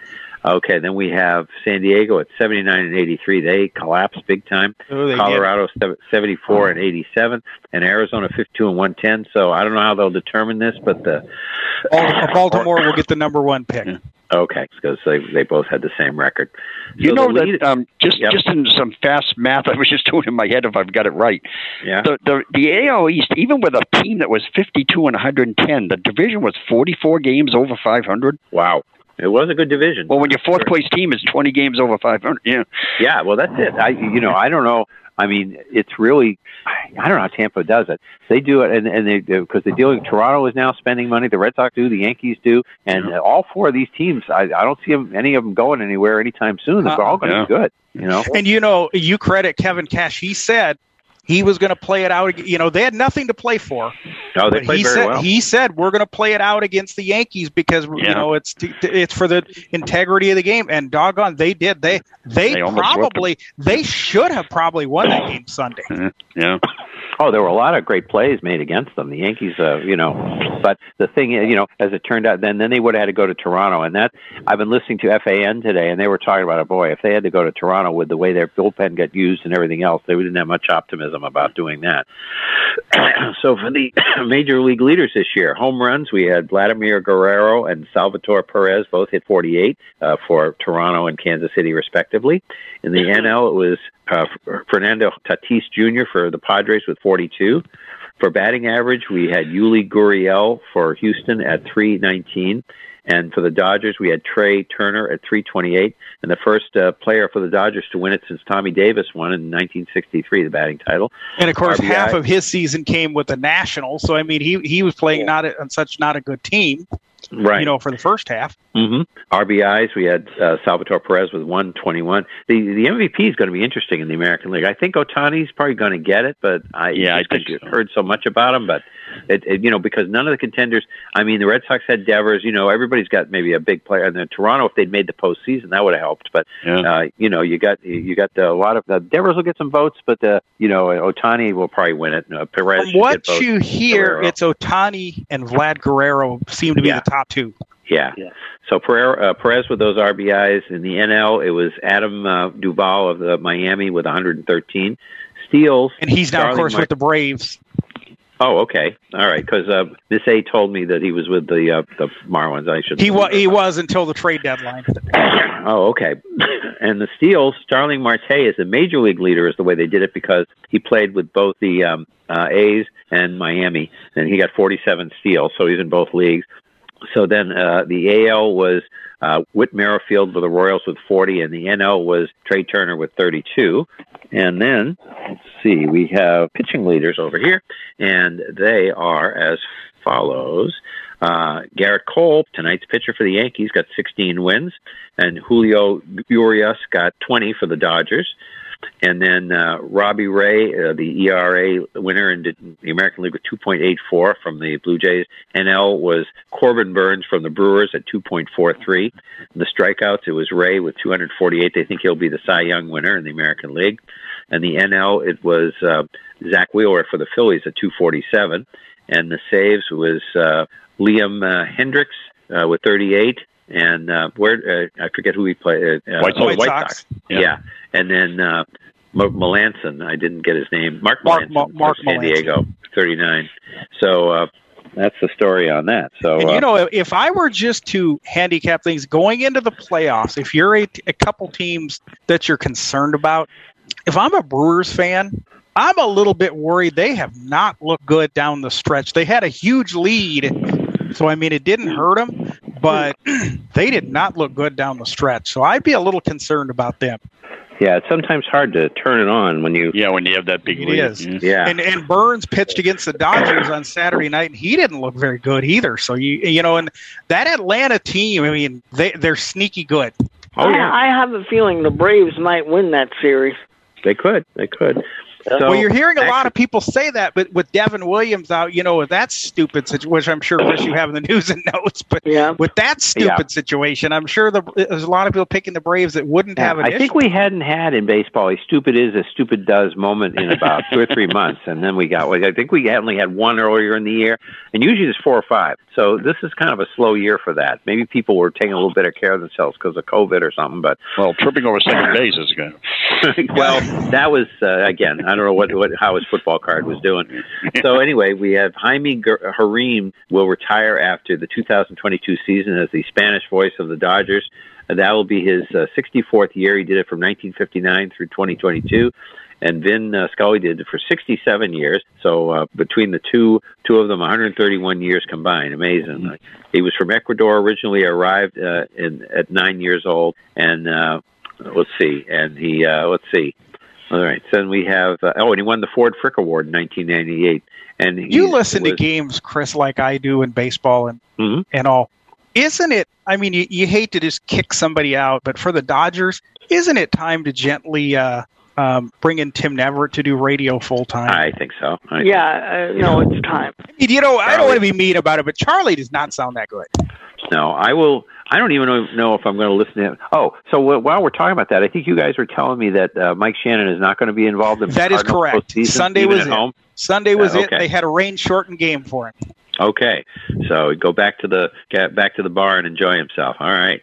Okay, then we have San Diego at 79 and 83. They collapsed big time. Oh. Colorado sev- 74 and 87, and Arizona 52 and 110. So I don't know how they'll determine this, but the Baltimore will get the number one pick. okay because they they both had the same record. You know the lead- that um, just Yep. just in some fast math I was just doing in my head if I've got it right. Yeah. The the the AL East, even with a team that was fifty two and one hundred and ten, the division was forty four games over five hundred. Wow. It was a good division. Well, when your fourth place team is twenty games over five hundred, yeah. Yeah, well, that's it. I, you know, I don't know. I mean, it's really, I don't know how Tampa does it. They do it, and and they because they deal. Toronto is now spending money. The Red Sox do. The Yankees do, and all four of these teams, I, I don't see 'em- any of them going anywhere anytime soon. They're uh-uh. all going to Uh-uh. be good. You know. And you know, you credit Kevin Cash. He said he was going to play it out. You know, they had nothing to play for. No, they played he very said, well. He said we're going to play it out against the Yankees because you know it's it's for the integrity of the game. And doggone, they did. They they, They probably they should have probably won that game Sunday. Yeah. Oh, there were a lot of great plays made against them. The Yankees, uh, you know, but the thing is, you know, as it turned out, then then they would have had to go to Toronto, and that I've been listening to FAN today, and they were talking about, it. boy, if they had to go to Toronto with the way their bullpen got used and everything else, they didn't have much optimism about doing that. so for the major league leaders this year, home runs, we had Vladimir Guerrero and Salvador Perez both hit 48 uh, for Toronto and Kansas City, respectively. In the NL, it was uh, Fernando Tatis Jr. for the Padres with 42. For batting average, we had Yuli Gurriel for Houston at 319. And for the Dodgers, we had Trea Turner at 328, and the first uh, player for the Dodgers to win it since Tommy Davis won in 1963, the batting title. And of course, RBI. half of his season came with the Nationals. So I mean, he he was playing not a, on such not a good team. Right. You know, for the first half. Mm-hmm. RBIs, we had uh, Salvador Perez with 121. The the MVP is going to be interesting in the American League. I think Ohtani's probably going to get it, but I Yeah, I think you've so. heard so much about him. But it, it, you know, because none of the contenders. I mean, the Red Sox had Devers. You know, everybody's got maybe a big player. And then Toronto, if they'd made the postseason, that would have helped. But uh, you know, you got you got a lot of uh, Devers will get some votes, but uh, you know, Ohtani will probably win it. Uh, Perez From what get votes. you hear, Guerrero. it's Ohtani and Vlad Guerrero seem to be Yeah. the top two. Yeah. So Perez, uh, Perez with those RBIs in the NL, it was Adam uh, Duvall of the Miami with 113 steals, And he's now, of course, Mar- with the Braves. Oh, okay, all right. Because uh, Miss A told me that he was with the uh, the Marlins. I should. He was he was until the trade deadline. Oh, okay. and the steals, Starling Marte is the major league leader, is the way they did it because he played with both the um, uh, A's and Miami, and he got 47 steals, so he's in both leagues. So then uh, the AL was uh, Whit Merrifield with the Royals with 40, and the NL was Trea Turner with 32. And then, let's see, we have pitching leaders over here, and they are as follows. Uh, Gerrit Cole, tonight's pitcher for the Yankees, got 16 wins, and Julio Urias got 20 for the Dodgers. And then uh, Robbie Ray, uh, the ERA winner in the American League with 2.84 from the Blue Jays. NL was Corbin Burnes from the Brewers at 2.43. The strikeouts, it was Ray with 248. They think he'll be the Cy Young winner in the American League. And the NL, it was uh, Zack Wheeler for the Phillies at 247. And the saves was uh, Liam uh, Hendriks uh, with 38. And uh, where uh, I forget who he played. Uh, uh, White oh, Sox. White Sox. Sox. Yeah. Yeah. And then uh, M- Melancon, I didn't get his name. Mark Mark Melancon Ma- Mark for San Melancon. Diego, 39. So uh, that's the story on that. So And uh, you know, if- if I were just to handicap things going into the playoffs, if you're a, a couple teams that you're concerned about, if I'm a Brewers fan, I'm a little bit worried. They have not looked good down the stretch. They had a huge lead, so I mean, it didn't hurt them, but they did not look good down the stretch. So I'd be a little concerned about them. yeah, it's sometimes hard to turn it on when you. Yeah, when you have that big It lead. is. Mm-hmm. Yeah. And and Burnes pitched against the Dodgers on Saturday night, and he didn't look very good either. So you you know, and that Atlanta team, I mean, they they're sneaky good. Oh, yeah. I, I have a feeling the Braves might win that series. They could. They could. So, well, you're hearing a lot of people say that, but with Devin Williams out, you know, with that stupid situation, which I'm sure Chris you have in the news and notes, but yeah. with that stupid Yeah. situation, I'm sure the, there's a lot of people picking the Braves that wouldn't Yeah, have an I issue. think we hadn't had in baseball a stupid is a stupid does moment in about two or three months, and then we got. I think we only had one earlier in the year, and usually there's four or five. So this is kind of a slow year for that. Maybe people were taking a little better care of themselves because of COVID or something. But well, tripping over second base is good. well, that was uh, again. I don't know what, what how his football card was doing. So anyway, we have Jaime Jarrín will retire after the 2022 season as the Spanish voice of the Dodgers. That will be his uh, 64th year. He did it from 1959 through 2022. And Vin uh, Scully did it for 67 years. So uh, between the two, two of them, 131 years combined. Amazing. Uh, He was from Ecuador originally. Arrived uh, in at nine years old, and uh, let's see, and he uh, let's see. All right, so then we have uh, oh, and he won the Ford Frick Award in 1998. And you listen to games, Chris, like I do in baseball and Mhm. and all. Isn't it? I mean, you, you hate to just kick somebody out, but for the Dodgers, isn't it time to gently uh, um, bring in Tim Neverett to do radio full time? I think so. I Yeah, uh, no, it's time. You know, I don't want to be mean about it, but Charlie does not sound that good. No, I will. I don't even know, know if I'm going to listen to him. Oh, so wh- while we're talking about that, I think you guys were telling me that uh, Mike Shannon is not going to be involved in That is Cardinals correct. postseason, Sunday was at it. home. Sunday was it. They had a rain shortened game for him. Okay, so go back to the get back to the bar and enjoy himself. All right.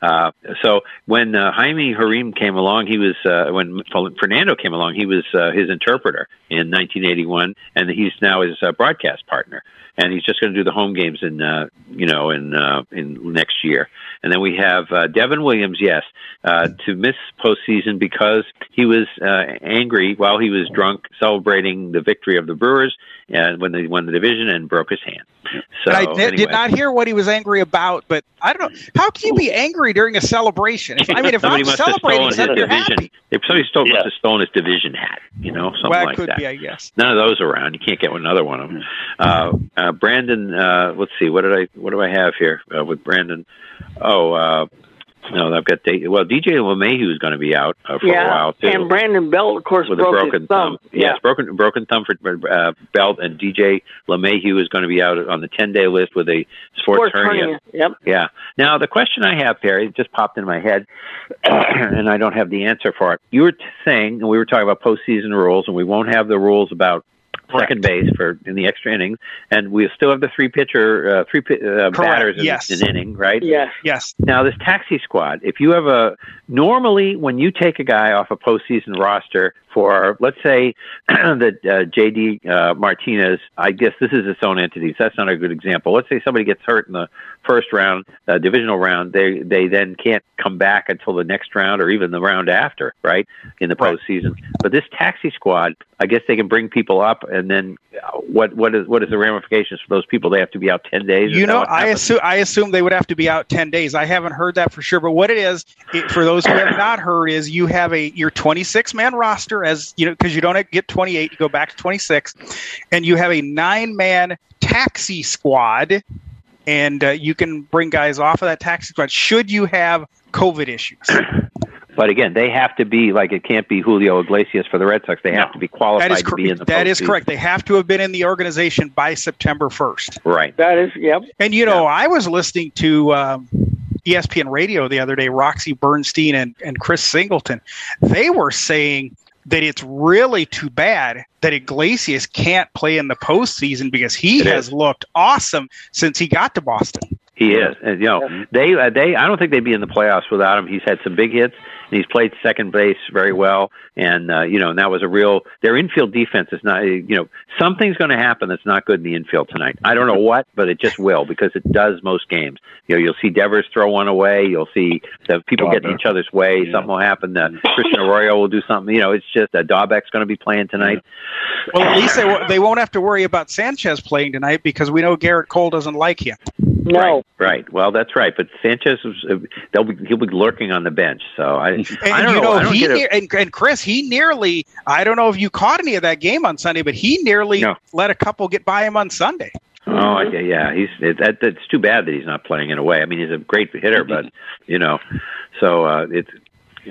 Uh, so when uh, Jaime Jarrín came along, he was uh, when Fernando came along, he was uh, his interpreter in 1981, and he's now his uh, broadcast partner. And he's just going to do the home games in uh, you know in uh, in next year. And then we have uh, Devin Williams, yes, uh, to miss postseason because he was uh, angry while he was drunk celebrating the victory of the Brewers and when they won the division and broke his hand. So And I did, anyway. did not hear what he was angry about, but I don't know. How can you be angry during a celebration? If, I mean, if somebody I'm celebrating, his something, you're division. happy. If somebody stole, must have stolen his division hat, you know, something Well, it like could that. be, I guess. None of those around. You can't get another one of them. Uh, uh, Brandon, uh, let's see, what did I, what do I have here uh, with Brandon? Oh, uh, no, I've got well, DJ LeMahieu is going to be out uh, for yeah, a while too and Brandon Belt, of course, with a broken his thumb. Yes, broken broken thumb for uh, Belt, and DJ LeMahieu is going to be out on the ten day list with a sports, Sports hernia. Yep. Yeah. Now the question I have, Perry, just popped in my head, and I don't have the answer for it. You were saying, and we were talking about postseason rules, and we won't have the rules about second base for in the extra innings, and we still have the three pitcher, uh, three uh, batters in yes. an inning, right? Yes. Yes. Now, this taxi squad, if you have a normally when you take a guy off a postseason roster for, let's say, that uh, JD uh, Martinez, I guess this is its own entity. So that's not a good example. Let's say somebody gets hurt in the first round, uh, divisional round, they they then can't come back until the next round or even the round after, right? In the postseason. But this taxi squad, I guess they can bring people up, and then uh, what what is what is the ramifications for those people? They have to be out ten days. You know, I assume I assume they would have to be out ten days. I haven't heard that for sure, but what it is it, for those who have not heard is you have a your 26 man roster as you know because you don't get 28, you go back to 26, and you have a nine man taxi squad, and uh, you can bring guys off of that taxi squad should you have COVID issues. But again, they have to be like it can't be Julio Iglesias for the Red Sox. They have to be qualified That is to be in the correct. That is correct. They have to have been in the organization by September 1st. Right. That is, yep. And you know, I was listening to um, ESPN Radio the other day, Roxy Bernstein and, and Chris Singleton. They were saying that it's really too bad that Iglesias can't play in the postseason because he It has is. looked awesome since he got to Boston. He is, and you know, they uh, they. I don't think they'd be in the playoffs without him. He's had some big hits, and he's played second base very well. And uh, you know, and that was a real. Their infield defense is not. You know, something's going to happen that's not good in the infield tonight. I don't know what, but it just will because it does most games. You know, you'll see Devers throw one away. You'll see the people get in each other's way. Something will happen. Uh, Christian Arroyo will do something. You know, it's just uh, Dalbec's going to be playing tonight. Well, at least they, wo- they won't have to worry about Sanchez playing tonight because we know Gerrit Cole doesn't like him. No. Right, right. Well, that's right. But Sanchez, was, uh, they'll be, he'll be lurking on the bench. So I, And I don't you know. know, I don't he get it. and, and Chris, he nearly. I don't know if you caught any of that game on Sunday, but he nearly No. let a couple get by him on Sunday. Oh, okay, yeah. He's it, that. That's too bad that he's not playing in a way. I mean, he's a great hitter, but you know, so uh, it's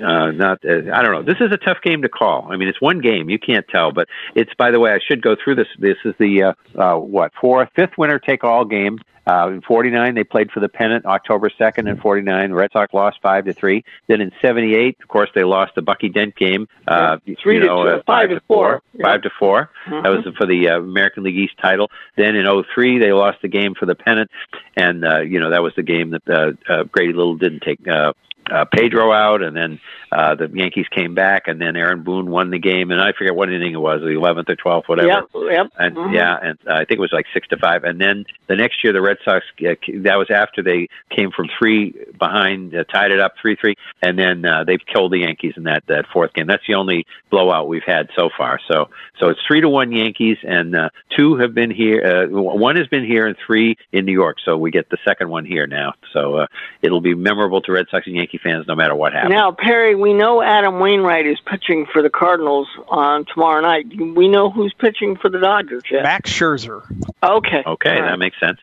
uh, not. Uh, I don't know. This is a tough game to call. I mean, it's one game. You can't tell, but it's. By the way, I should go through this. This is the uh, uh, what fourth, fifth winner take all game. Uh, in 49, they played for the pennant October 2nd and 49. The Red Sox lost 5 to 3. Then in 78, of course, they lost the Bucky Dent game. Uh, Three you to two, uh, five to four. 5 to 4. Mhm. That was for the uh, American League East title. Then in 03, they lost the game for the pennant. And, uh, you know, that was the game that uh, uh, Grady Little didn't take uh, uh, Pedro out. And then uh, the Yankees came back. And then Aaron Boone won the game. And I forget what inning it was, the 11th or 12th, whatever. Yep. Yep. And Mhm. yeah, and uh, I think it was like six to five. And then the next year, the Red Sox uh, that was after they came from three behind, uh, tied it up three three, and then uh, they've killed the Yankees in that that fourth game. That's the only blowout we've had so far. So so it's three to one Yankees, and uh, two have been here. Uh, one has been here, and three in New York. So we get the second one here now. So uh, it'll be memorable to Red Sox and Yankee fans no matter what happens. Now, Perry, we know Adam Wainwright is pitching for the Cardinals on tomorrow night. We know who's pitching for the Dodgers yet. Max Scherzer. Okay. Okay, All right. that makes sense.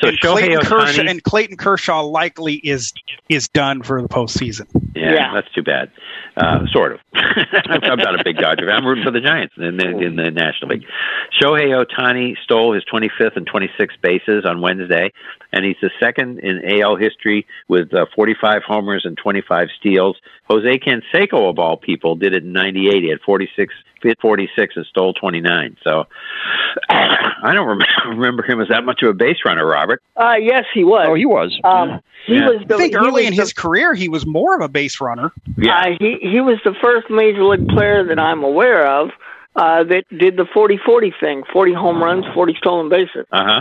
So and Shohei Clayton Kershaw and Clayton Kershaw likely is is done for the postseason. Yeah, Yeah. that's too bad. Uh, sort of. I'm not a big Dodger fan. I'm rooting for the Giants in the, in the National League. Shohei Ohtani stole his 25th and 26th bases on Wednesday, and he's the second in AL history with uh, 45 homers and 25 steals. Jose Canseco, of all people, did it in 98. He had 46, hit 46 and stole 29. So I don't remember, remember him as that much of a base runner, Robert. Uh, yes, he was. Oh, he was. Um, he Yeah. was. The, I think early in the- his career he was more of a base runner. Yeah. Uh, he he was the first major league player that I'm aware of uh, that did the 40-40 thing, 40 home runs, 40 stolen bases. Uh huh.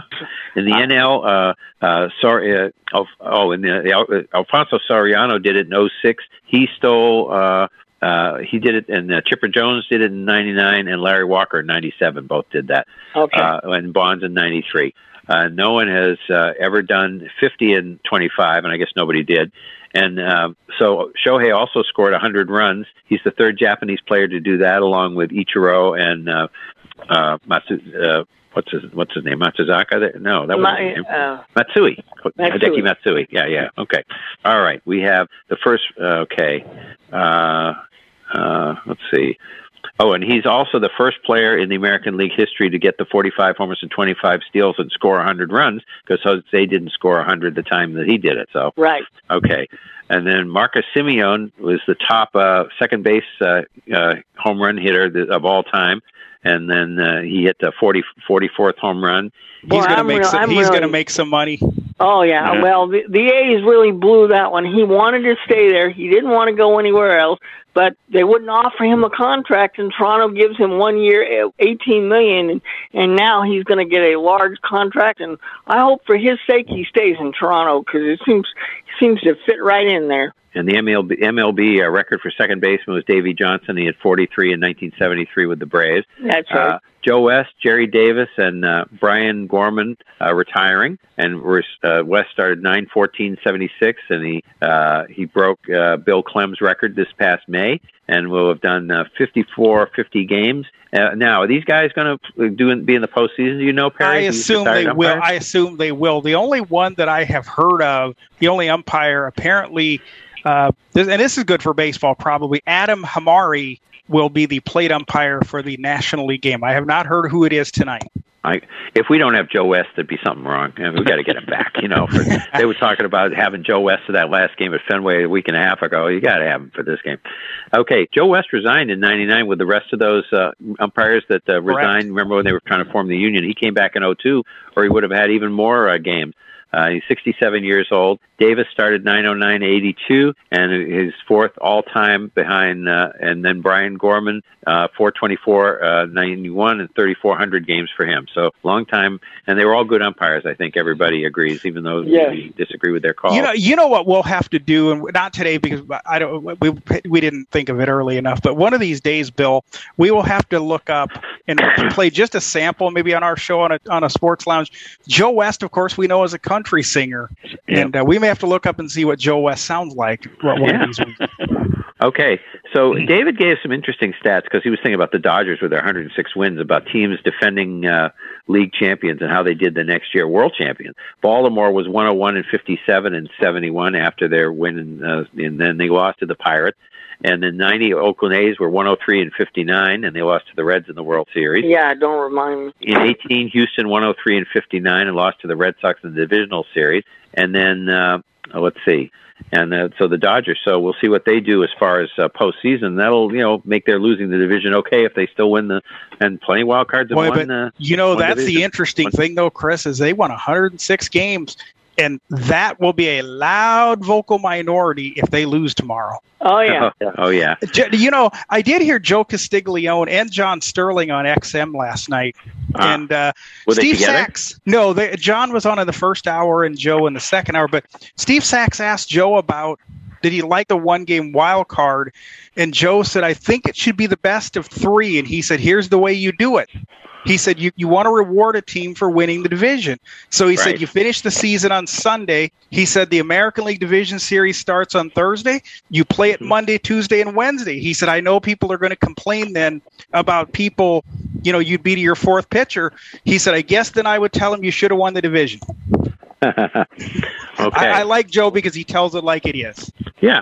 In the NL, uh, uh, sorry, uh, oh, oh, in the, the Alfonso Soriano did it in 06. He stole. Uh, uh, he did it, and uh, Chipper Jones did it in '99, and Larry Walker in '97. Both did that. Okay. Uh, and Bonds in '93. Uh, no one has uh, ever done 50 and 25, and I guess nobody did. And uh, so Shohei also scored 100 runs. He's the third Japanese player to do that, along with Ichiro and uh, uh, Matsu. Uh, What's his What's his name? Matsuzaka? No, that was My, his name. uh, Matsui. Matsui. Hideki Matsui. Yeah, yeah. Okay. All right. We have the first. Uh, okay. Uh, uh, let's see. Oh, and he's also the first player in the American League history to get the 45 homers and 25 steals and score 100 runs because Jose didn't score 100 the time that he did it. So right. Okay. And then Marcus Semien was the top uh, second base uh, uh, home run hitter of all time. And then uh, he hit the 40, 44th home run. He's gonna make real- some, I'm he's really- gonna make some money. Oh yeah. Yeah. Well, the, the A's really blew that one. He wanted to stay there. He didn't want to go anywhere else, but they wouldn't offer him a contract, and Toronto gives him one year, uh, eighteen million, and, and now he's going to get a large contract. And I hope for his sake he stays in Toronto because it seems seems to fit right in there. And the MLB, MLB uh, record for second baseman was Davey Johnson. He had 43 in 1973 with the Braves. That's right. Uh, Joe West, Gerry Davis, and uh, Brian Gorman uh, retiring. And uh, West started 9 14 76, and he, uh, he broke uh, Bill Klem's record this past May and will have done uh, 54 50 games. Uh, now, are these guys going to do be in the postseason? Do you know, Perry? I assume retired they will. I assume they will. The only one that I have heard of, the only umpire apparently, uh, this, and this is good for baseball probably, Adam Hamari will be the plate umpire for the National League game. I have not heard who it is tonight. I, if we don't have Joe West, there'd be something wrong. And we've got to get him back. You know, for, they were talking about having Joe West for that last game at Fenway a week and a half ago. You got to have him for this game. Okay, Joe West resigned in '99 with the rest of those uh, umpires that uh, resigned. Remember when they were trying to form the union? He came back in '02, or he would have had even more uh, games. Uh, he's 67 years old. Davis started 909.82 and his fourth all time behind, uh, and then Brian Gorman, uh, 424 uh, 91 and 3,400 games for him. So long time, and they were all good umpires. I think everybody agrees, even though Yes. we disagree with their call. You know, you know what we'll have to do, and not today because I don't. We we didn't think of it early enough. But one of these days, Bill, we will have to look up and play just a sample, maybe on our show on a on a sports lounge. Joe West, of course, we know as a country singer, and uh, we may have to look up and see what Joe West sounds like. Yeah. of these weeks. Okay, so David gave some interesting stats because he was thinking about the Dodgers with their 106 wins, about teams defending uh, league champions and how they did the next year, world champions. Baltimore was 101 and 57 and 71 after their win, in, uh, and then they lost to the Pirates. And then 90 Oakland A's were 103 and 59, and they lost to the Reds in the World Series. Yeah, don't remind me. In 18, Houston 103 and 59 and lost to the Red Sox in the divisional series. And then uh, let's see, and uh, so the Dodgers. So we'll see what they do as far as uh, postseason. That'll you know make their losing the division okay if they still win the and plenty wild cards Boy, won. but uh, you know won that's the division. interesting thing, though, Chris, is they won 106 games, and that will be a loud vocal minority if they lose tomorrow. Oh yeah. oh yeah. You know, I did hear Joe Castiglione and John Sterling on XM last night, Ah. and uh, Steve together? Sachs. No, they, John was on in the first hour and Joe in the second hour. But Steve Sachs asked Joe about did he like the one game wild card, and Joe said, "I think it should be the best of three. And he said, "Here's the way you do it." He said, "You you want to reward a team for winning the division." So he Right. said, "You finish the season on Sunday." He said, "The American League Division Series starts on Thursday. You play it mm-hmm. Monday, Tuesday, and Wednesday." He said, "I know people are going to complain then about people, you know, you'd be to your fourth pitcher." He said, "I guess then I would tell him you should have won the division." okay. I, I like Joe because he tells it like it is. Yeah.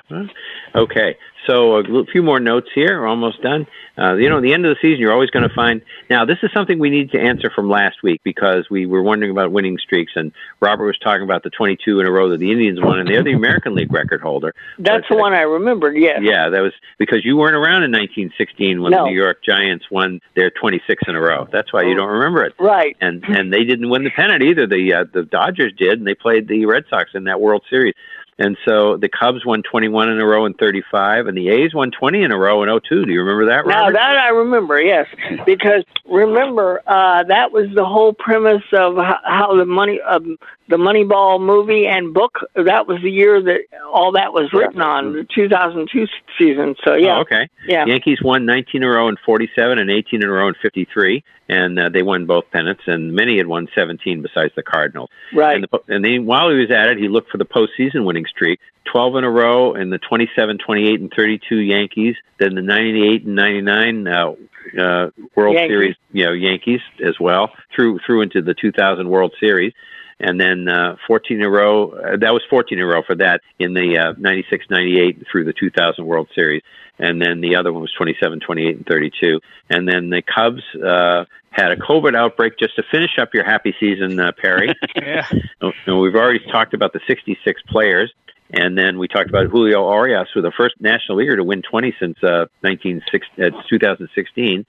Okay. So a few more notes here. We're almost done. Uh, you know, at the end of the season, you're always going to find. Now, this is something we need to answer from last week because we were wondering about winning streaks, and Robert was talking about the 22 in a row that the Indians won, and they're the American League record holder. That's the one I remembered. Yes. Yeah, that was because you weren't around in 1916 when No. the New York Giants won their 26 in a row. That's why you don't remember it. Right. And and they didn't win the pennant either. The uh, the Dodgers did, and they played the Red Sox in that World Series. And so the Cubs won 21 in a row in 35, and the A's won 20 in a row in 02. Do you remember that? Now that I remember, yes, because remember uh, that was the whole premise of how, how the money, um, the Moneyball movie and book. That was the year that all that was written on, the 2002 season. So yeah, Oh, okay. yeah. Yankees won 19 in a row in 47 and 18 in a row in 53, and uh, they won both pennants. And many had won 17 besides the Cardinals. Right. And, the, and then while he was at it, he looked for the postseason winning streak. 12 in a row in the 27, 28, and 32 Yankees. Then the 98 and 99 uh, uh, World Yankees. Series, you know, Yankees as well through through into the 2000 World Series. And then uh, 14 in a row. Uh, that was 14 in a row for that in the uh, 96, 98 through the 2000 World Series. And then the other one was 27, 28, and 32. And then the Cubs uh, had a COVID outbreak just to finish up your happy season, uh, Perry. yeah. And we've already talked about the 66 players. And then we talked about Julio Urías, who the first national leaguer to win 20 since uh, 19, uh, 2016.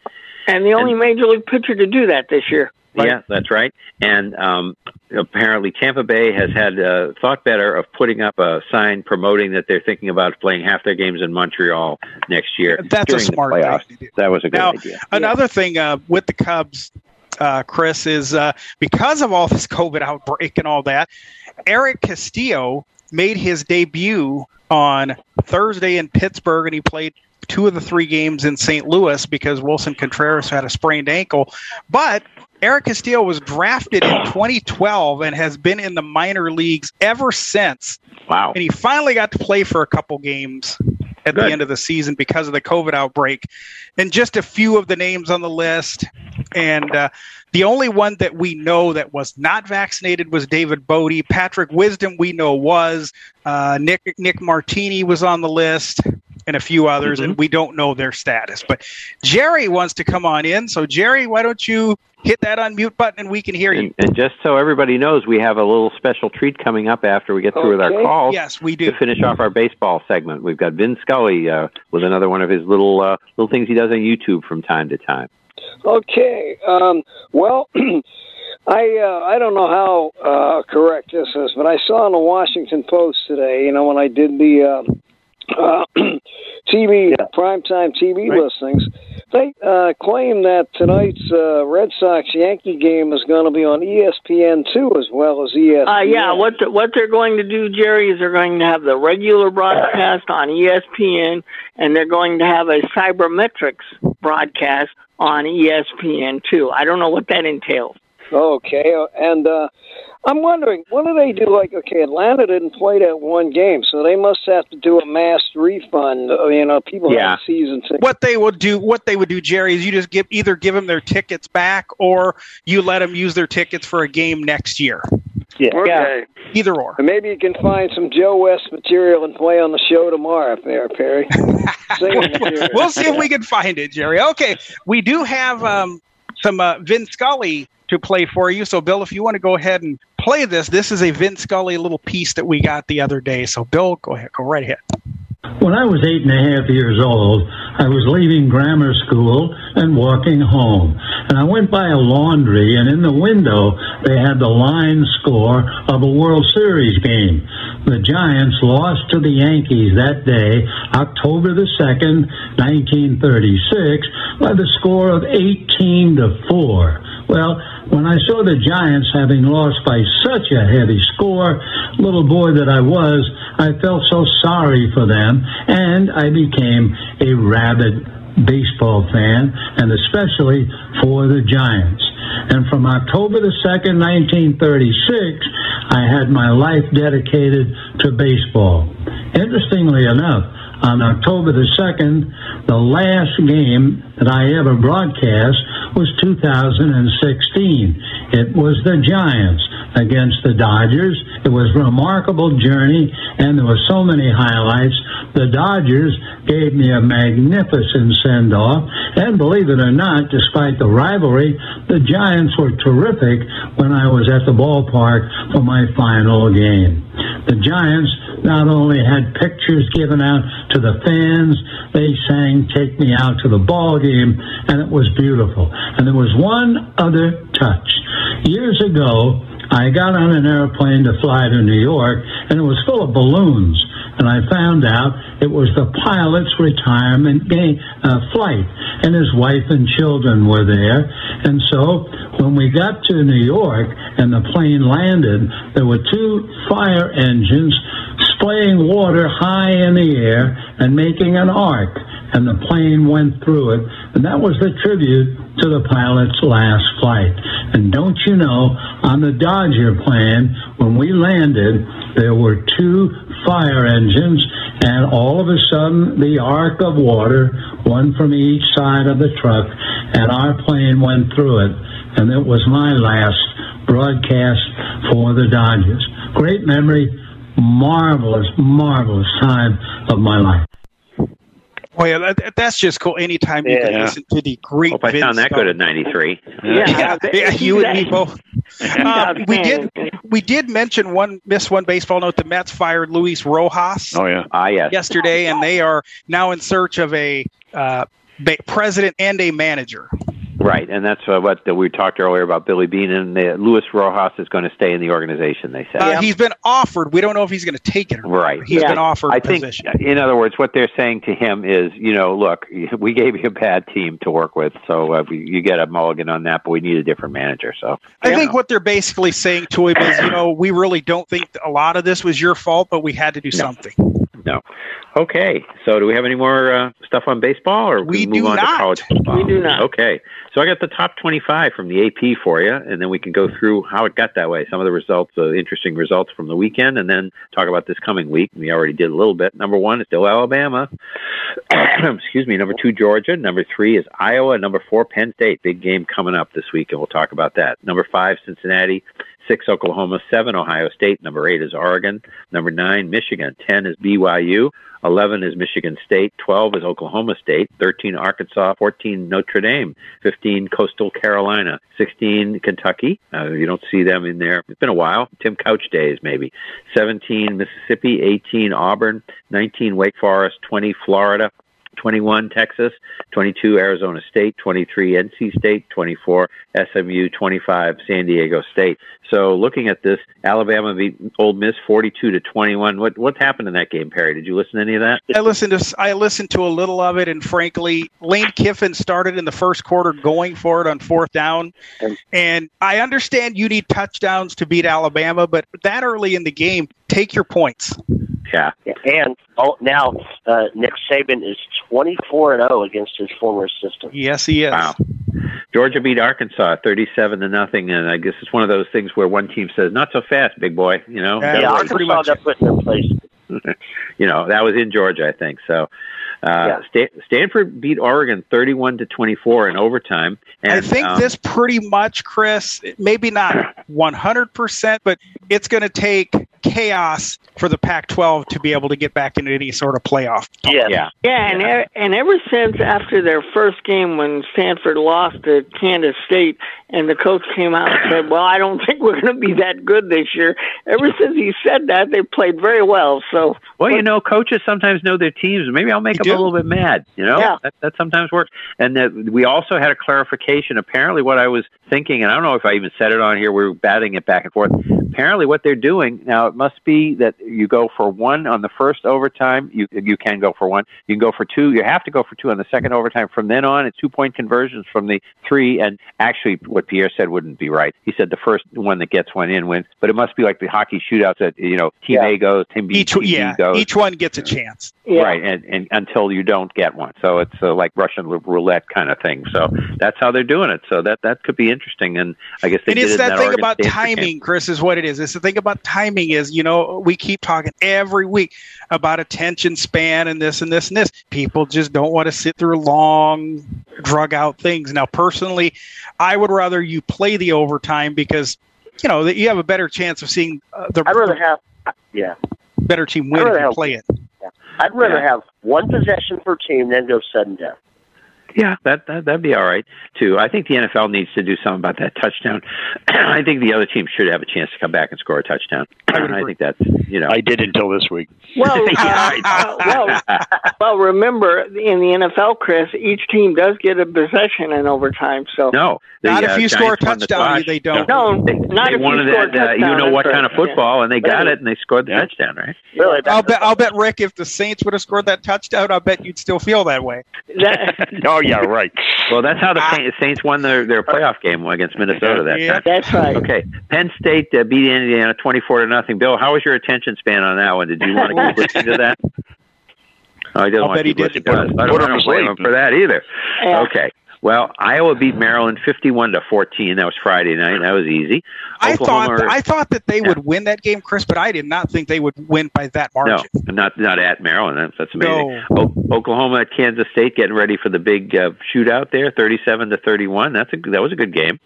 And the only major league pitcher to do that this year. Yeah, that's right. And um, apparently, Tampa Bay has had uh, thought better of putting up a sign promoting that they're thinking about playing half their games in Montreal next year. That's a smart thing. That was a good now, idea. another thing uh, with the Cubs, uh, Chris, is uh, because of all this COVID outbreak and all that, Erick Castillo made his debut on Thursday in Pittsburgh, and he played two of the three games in St. Louis because Willson Contreras had a sprained ankle. But Erick Castillo was drafted in 2012 and has been in the minor leagues ever since. Wow. And he finally got to play for a couple games at the end of the season because of the COVID outbreak. And just a few of the names on the list. And uh, the only one that we know that was not vaccinated was David Bote. Patrick Wisdom, we know was. Uh, Nick Nick Martini was on the list, and a few others, and we don't know their status. But Jerry wants to come on in. So Jerry, why don't you hit that unmute button and we can hear you? And, and just so everybody knows, we have a little special treat coming up after we get through with our calls. Yes, we do. To finish off our baseball segment, we've got Vin Scully uh, with another one of his little uh, little things he does on YouTube from time to time. Okay. Um, well, I uh, I don't know how uh, correct this is, but I saw in the Washington Post today. You know, when I did the um, uh, TV primetime TV listings, they uh, claim that tonight's uh, Red Sox Yankee game is going to be on ESPN two as well as ESPN. Uh, yeah, what the, what they're going to do, Jerry, is they're going to have the regular broadcast on ESPN, and they're going to have a sabermetrics broadcast on ESPN too. I don't know what that entails. Okay, uh, and uh, I'm wondering, what do they do? Like, okay, Atlanta didn't play that one game, so they must have to do a mass refund. uh, You know, people Yeah. have season tickets. What they would do, what they would do, Jerry, is you just give either give them their tickets back, or you let them use their tickets for a game next year. Yeah. Okay. Either or. And maybe you can find some Joe West material and play on the show tomorrow, if there, Perry. We'll see if we can find it, Jerry. Okay, we do have um, some uh, Vin Scully to play for you. So, Bill, if you want to go ahead and play this, this is a Vince Scully little piece that we got the other day. So, Bill, go ahead, go right ahead. When I was eight and a half years old, I was leaving grammar school and walking home. And I went by a laundry, and in the window, they had the line score of a World Series game. The Giants lost to the Yankees that day, October the 2nd, 1936, by the score of 18 to 4. Well, when I saw the Giants having lost by such a heavy score, little boy that I was, I felt so sorry for them, and I became a rabid baseball fan, and especially for the Giants. And from October the 2nd, 1936, I had my life dedicated to baseball. Interestingly enough, on October the 2nd, the last game that I ever broadcast was 2016. It was the Giants against the Dodgers. It was a remarkable journey, and there were so many highlights. The Dodgers gave me a magnificent send off, and believe it or not, despite the rivalry, the Giants were terrific when I was at the ballpark for my final game. The Giants not only had pictures given out to the fans, they sang Take Me Out to the Ball Game, and it was beautiful. And there was one other touch. Years ago, I got on an airplane to fly to New York, and it was full of balloons. And I found out it was the pilot's retirement game, uh, flight, and his wife and children were there. And so when we got to New York and the plane landed, there were two fire engines spraying water high in the air and making an arc. And the plane went through it. And that was the tribute to the pilot's last flight. And don't you know, on the Dodger plane, when we landed, there were two fire engines, and all of a sudden, the arc of water, one from each side of the truck, and our plane went through it. And it was my last broadcast for the Dodgers. Great memory, marvelous, marvelous time of my life. Boy, yeah, that, that's just cool. Anytime you can Yeah. listen to the great. Hope I Vince sound that good at 93. Yeah, yeah, you and me both. Uh, we did we did mention one miss one baseball note. The Mets fired Luis Rojas. Oh yeah. Ah yes. Yesterday, and they are now in search of a uh, ba- president and a manager. Right, and that's uh, what uh, we talked earlier about Billy Beane and uh, Luis Rojas is going to stay in the organization. They said. Uh, He's been offered. We don't know if he's going to take it. Or. Right. He's been offered I a think, position. in other words, what they're saying to him is, you know, look, we gave you a bad team to work with, so uh, we, you get a mulligan on that, but we need a different manager. So I think what they're basically saying to him is, you know, we really don't think a lot of this was your fault, but we had to do something. no. Okay, so do we have any more uh, stuff on baseball, or We we move on not. to college football? We do not. Okay, so I got the top twenty-five from the AP for you, and then we can go through how it got that way. Some of the results, uh, interesting results from the weekend, and then talk about this coming week. We already did a little bit. Number one is still Alabama. Excuse me. Number two, Georgia. Number three is Iowa. Number four, Penn State. Big game coming up this week, and we'll talk about that. Number five, Cincinnati. Six, Oklahoma. Seven, Ohio State. Number eight is Oregon. Number nine, Michigan. Ten is BYU. 11 is Michigan State, 12 is Oklahoma State, 13 Arkansas, 14 Notre Dame, 15 Coastal Carolina, 16 Kentucky. Uh, you don't see them in there. It's been a while. Tim Couch days, maybe. 17 Mississippi, 18 Auburn, 19 Wake Forest, 20 Florida, 21 Texas, 22 Arizona State, 23 NC State, 24 SMU, 25 San Diego State. So looking at this, Alabama beat Ole Miss 42 to 21. What what happened in that game, Perry? Did you listen to any of that? I listened to I listened to a little of it, and frankly, Lane Kiffin started in the first quarter going for it on fourth down, and I understand you need touchdowns to beat Alabama, but that early in the game, take your points. Yeah. And oh, now uh, Nick Saban is 24 and 0 against his former assistant. Yes, he is. Wow. Georgia beat Arkansas 37 to nothing, and I guess it's one of those things where one team says, "Not so fast, big boy." You know, Yeah, Gotta wait. Arkansas got put in their place. you know that was in Georgia, I think. So, uh, Sta- Stanford beat Oregon thirty-one to twenty-four in overtime. And, I think um, this pretty much, Chris, maybe not 100%, but it's going to take chaos for the Pac 12 to be able to get back into any sort of playoff. Yeah. Yeah. Yeah, and e- and ever since after their first game when Stanford lost to Kansas State, and the coach came out and said, "Well, I don't think we're going to be that good this year." Ever since he said that, they played very well. So, Well, you know, coaches sometimes know their teams. Maybe I'll make them a little bit mad. You know, Yeah. that, that sometimes works. And that we also had a clarification. Apparently, what I was thinking, and I don't know if I even said it on here. We were batting it back and forth. Apparently, what they're doing now, it must be that you go for one on the first overtime. You you can go for one. You can go for two. You have to go for two on the second overtime. From then on, it's two point conversions from the three. And actually, what Pierre said wouldn't be right. He said the first one that gets one in wins. But it must be like the hockey shootouts that you know, team A goes, team B, Each, team B yeah, goes. each one gets a chance. Yeah. Right, and, and until you don't get one, so it's uh, like Russian roulette kind of thing. So that's how they're doing it. So that that could be interesting, and I guess they and did it's it that thing Oregon about Stanford timing, Chris, is what it is. It's the thing about timing is, you know, we keep talking every week about attention span and this and this and this. People just don't want to sit through long, drug out things. Now, personally, I would rather you play the overtime because, you know, that you have a better chance of seeing uh, the I'd rather have, yeah, better team win if you have- play it. I'd rather Yeah. have one possession per team than go sudden death. Yeah, that, that that'd be all right too. I think the NFL needs to do something about that touchdown. I think the other team should have a chance to come back and score a touchdown. I, think that's you know. I did until this week. Well, uh, uh, well, well, remember in the NFL, Chris, each team does get a possession in overtime. So no, the, not if uh, you score a Giants won the touchdown, they don't. No, they, not they if you wanted score a that. Uh, you know what kind of right. football, and they got Right. it, and they scored the touchdown, right? Really, I'll bet. I'll bet Rick, if the Saints would have scored that touchdown, I bet you'd still feel that way. oh yeah, right. Well, that's how the Saints, Saints won their, their playoff game against Minnesota that Yeah. time. That's right. Okay, Penn State uh, beat Indiana twenty-four to nothing. Bill, how was your attention span on that one? Did you want to keep listening to that? Oh, he doesn't I'll want bet to he keep did. listening to. I don't, I don't blame him for that either. Yeah. Okay. Well, Iowa beat Maryland fifty-one to fourteen. That was Friday night. That was easy. I Oklahoma- thought I thought that they would win that game, Chris, but I did not think they would win by that margin. No, not not at Maryland. That's, that's amazing. O- Oklahoma at Kansas State getting ready for the big uh, shootout there, thirty-seven to thirty-one. That's a that was a good game.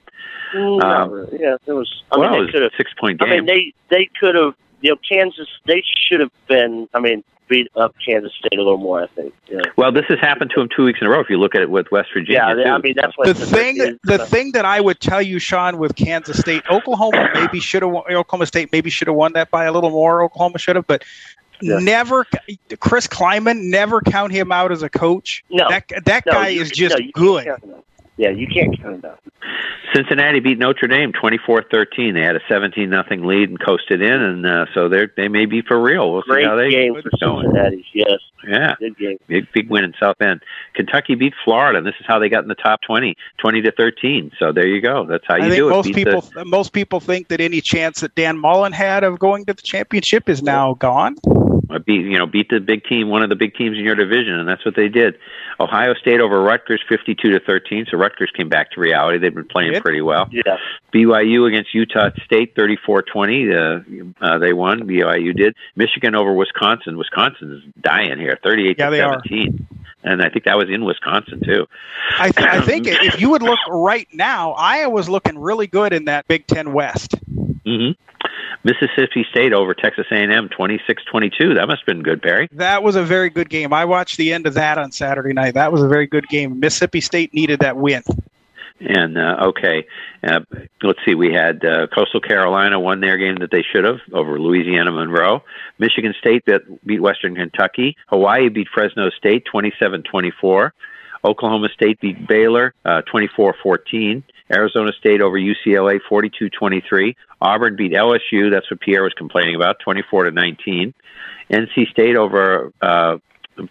Mm, Um, yeah, it was. I well, mean, it was a six-point game. I mean, they they could have. You know, Kansas. They should have been. I mean, beat up Kansas State a little more. I think. Yeah. well, this has happened to him two weeks in a row. If you look at it with West Virginia, Yeah, they- I mean that's what The thing, the thing that I would tell you, Sean, with Kansas State, Oklahoma maybe should have, Oklahoma State maybe should have won that by a little more. Oklahoma should have, but Yeah. never. Chris Klieman, never count him out as a coach. No. that that No, guy you- is just no, good. Count him out. Yeah, you can't count them out. Cincinnati beat Notre Dame 24-13. They had a 17 nothing lead and coasted in, and uh, so they they may be for real. We'll see how they game for going. Cincinnati. Yes, Yeah, good game. big big win in South Bend. Kentucky beat Florida, and this is how they got in the top 20, 20 to 13. So there you go. That's how you I think do it. most Beat people the- most people think that any chance that Dan Mullen had of going to the championship is now gone. Beat you know beat the big team, one of the big teams in your division, and that's what they did. Ohio State over Rutgers, fifty-two to thirteen. So Rutgers came back to reality. They've been playing pretty well. Yeah. BYU against Utah State, 34-20. Uh, uh, they won. BYU did. Michigan over Wisconsin. Wisconsin is dying here, thirty-eight Yeah, to they are. seventeen. And I think that was in Wisconsin too. I, th- I think if you would look right now, Iowa's looking really good in that Big Ten West. hmm Mississippi State over Texas A&M, 26-22. That must have been good, Barry. That was a very good game. I watched the end of that on Saturday night. That was a very good game. Mississippi State needed that win. And uh, okay, uh, let's see. We had uh, Coastal Carolina won their game that they should have over Louisiana Monroe. Michigan State that beat Western Kentucky. Hawaii beat Fresno State 27-24. Oklahoma State beat Baylor uh, 24-14. Arizona State over UCLA 42-23. Auburn beat LSU. That's what Pierre was complaining about, 24 to 19. NC State over uh,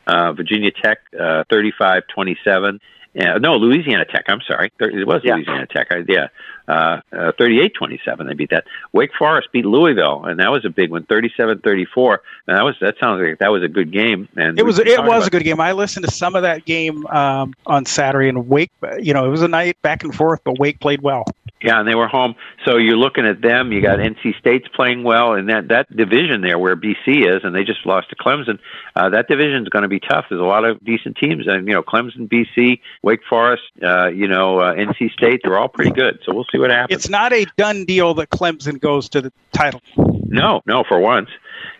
uh, Virginia Tech, uh, 35-27. Uh, no, Louisiana Tech. I'm sorry. There- It was Yeah. Louisiana Tech. I, yeah. Uh, uh, 38-27. They beat that. Wake Forest beat Louisville, and that was a big one, 37-34. And that was that sounds like that was a good game. And It was it was a good game. I listened to some of that game um, on Saturday, and Wake. You know, it was a night back and forth, but Wake played well. Yeah, and they were home. So you're looking at them. You got NC State's playing well, and that that division there where BC is, and they just lost to Clemson. Uh, that division is going to be tough. There's a lot of decent teams, and you know Clemson, BC, Wake Forest, uh, you know uh, NC State. They're all pretty good. So we'll see what happens. It's not a done deal that Clemson goes to the title. No, no, for once.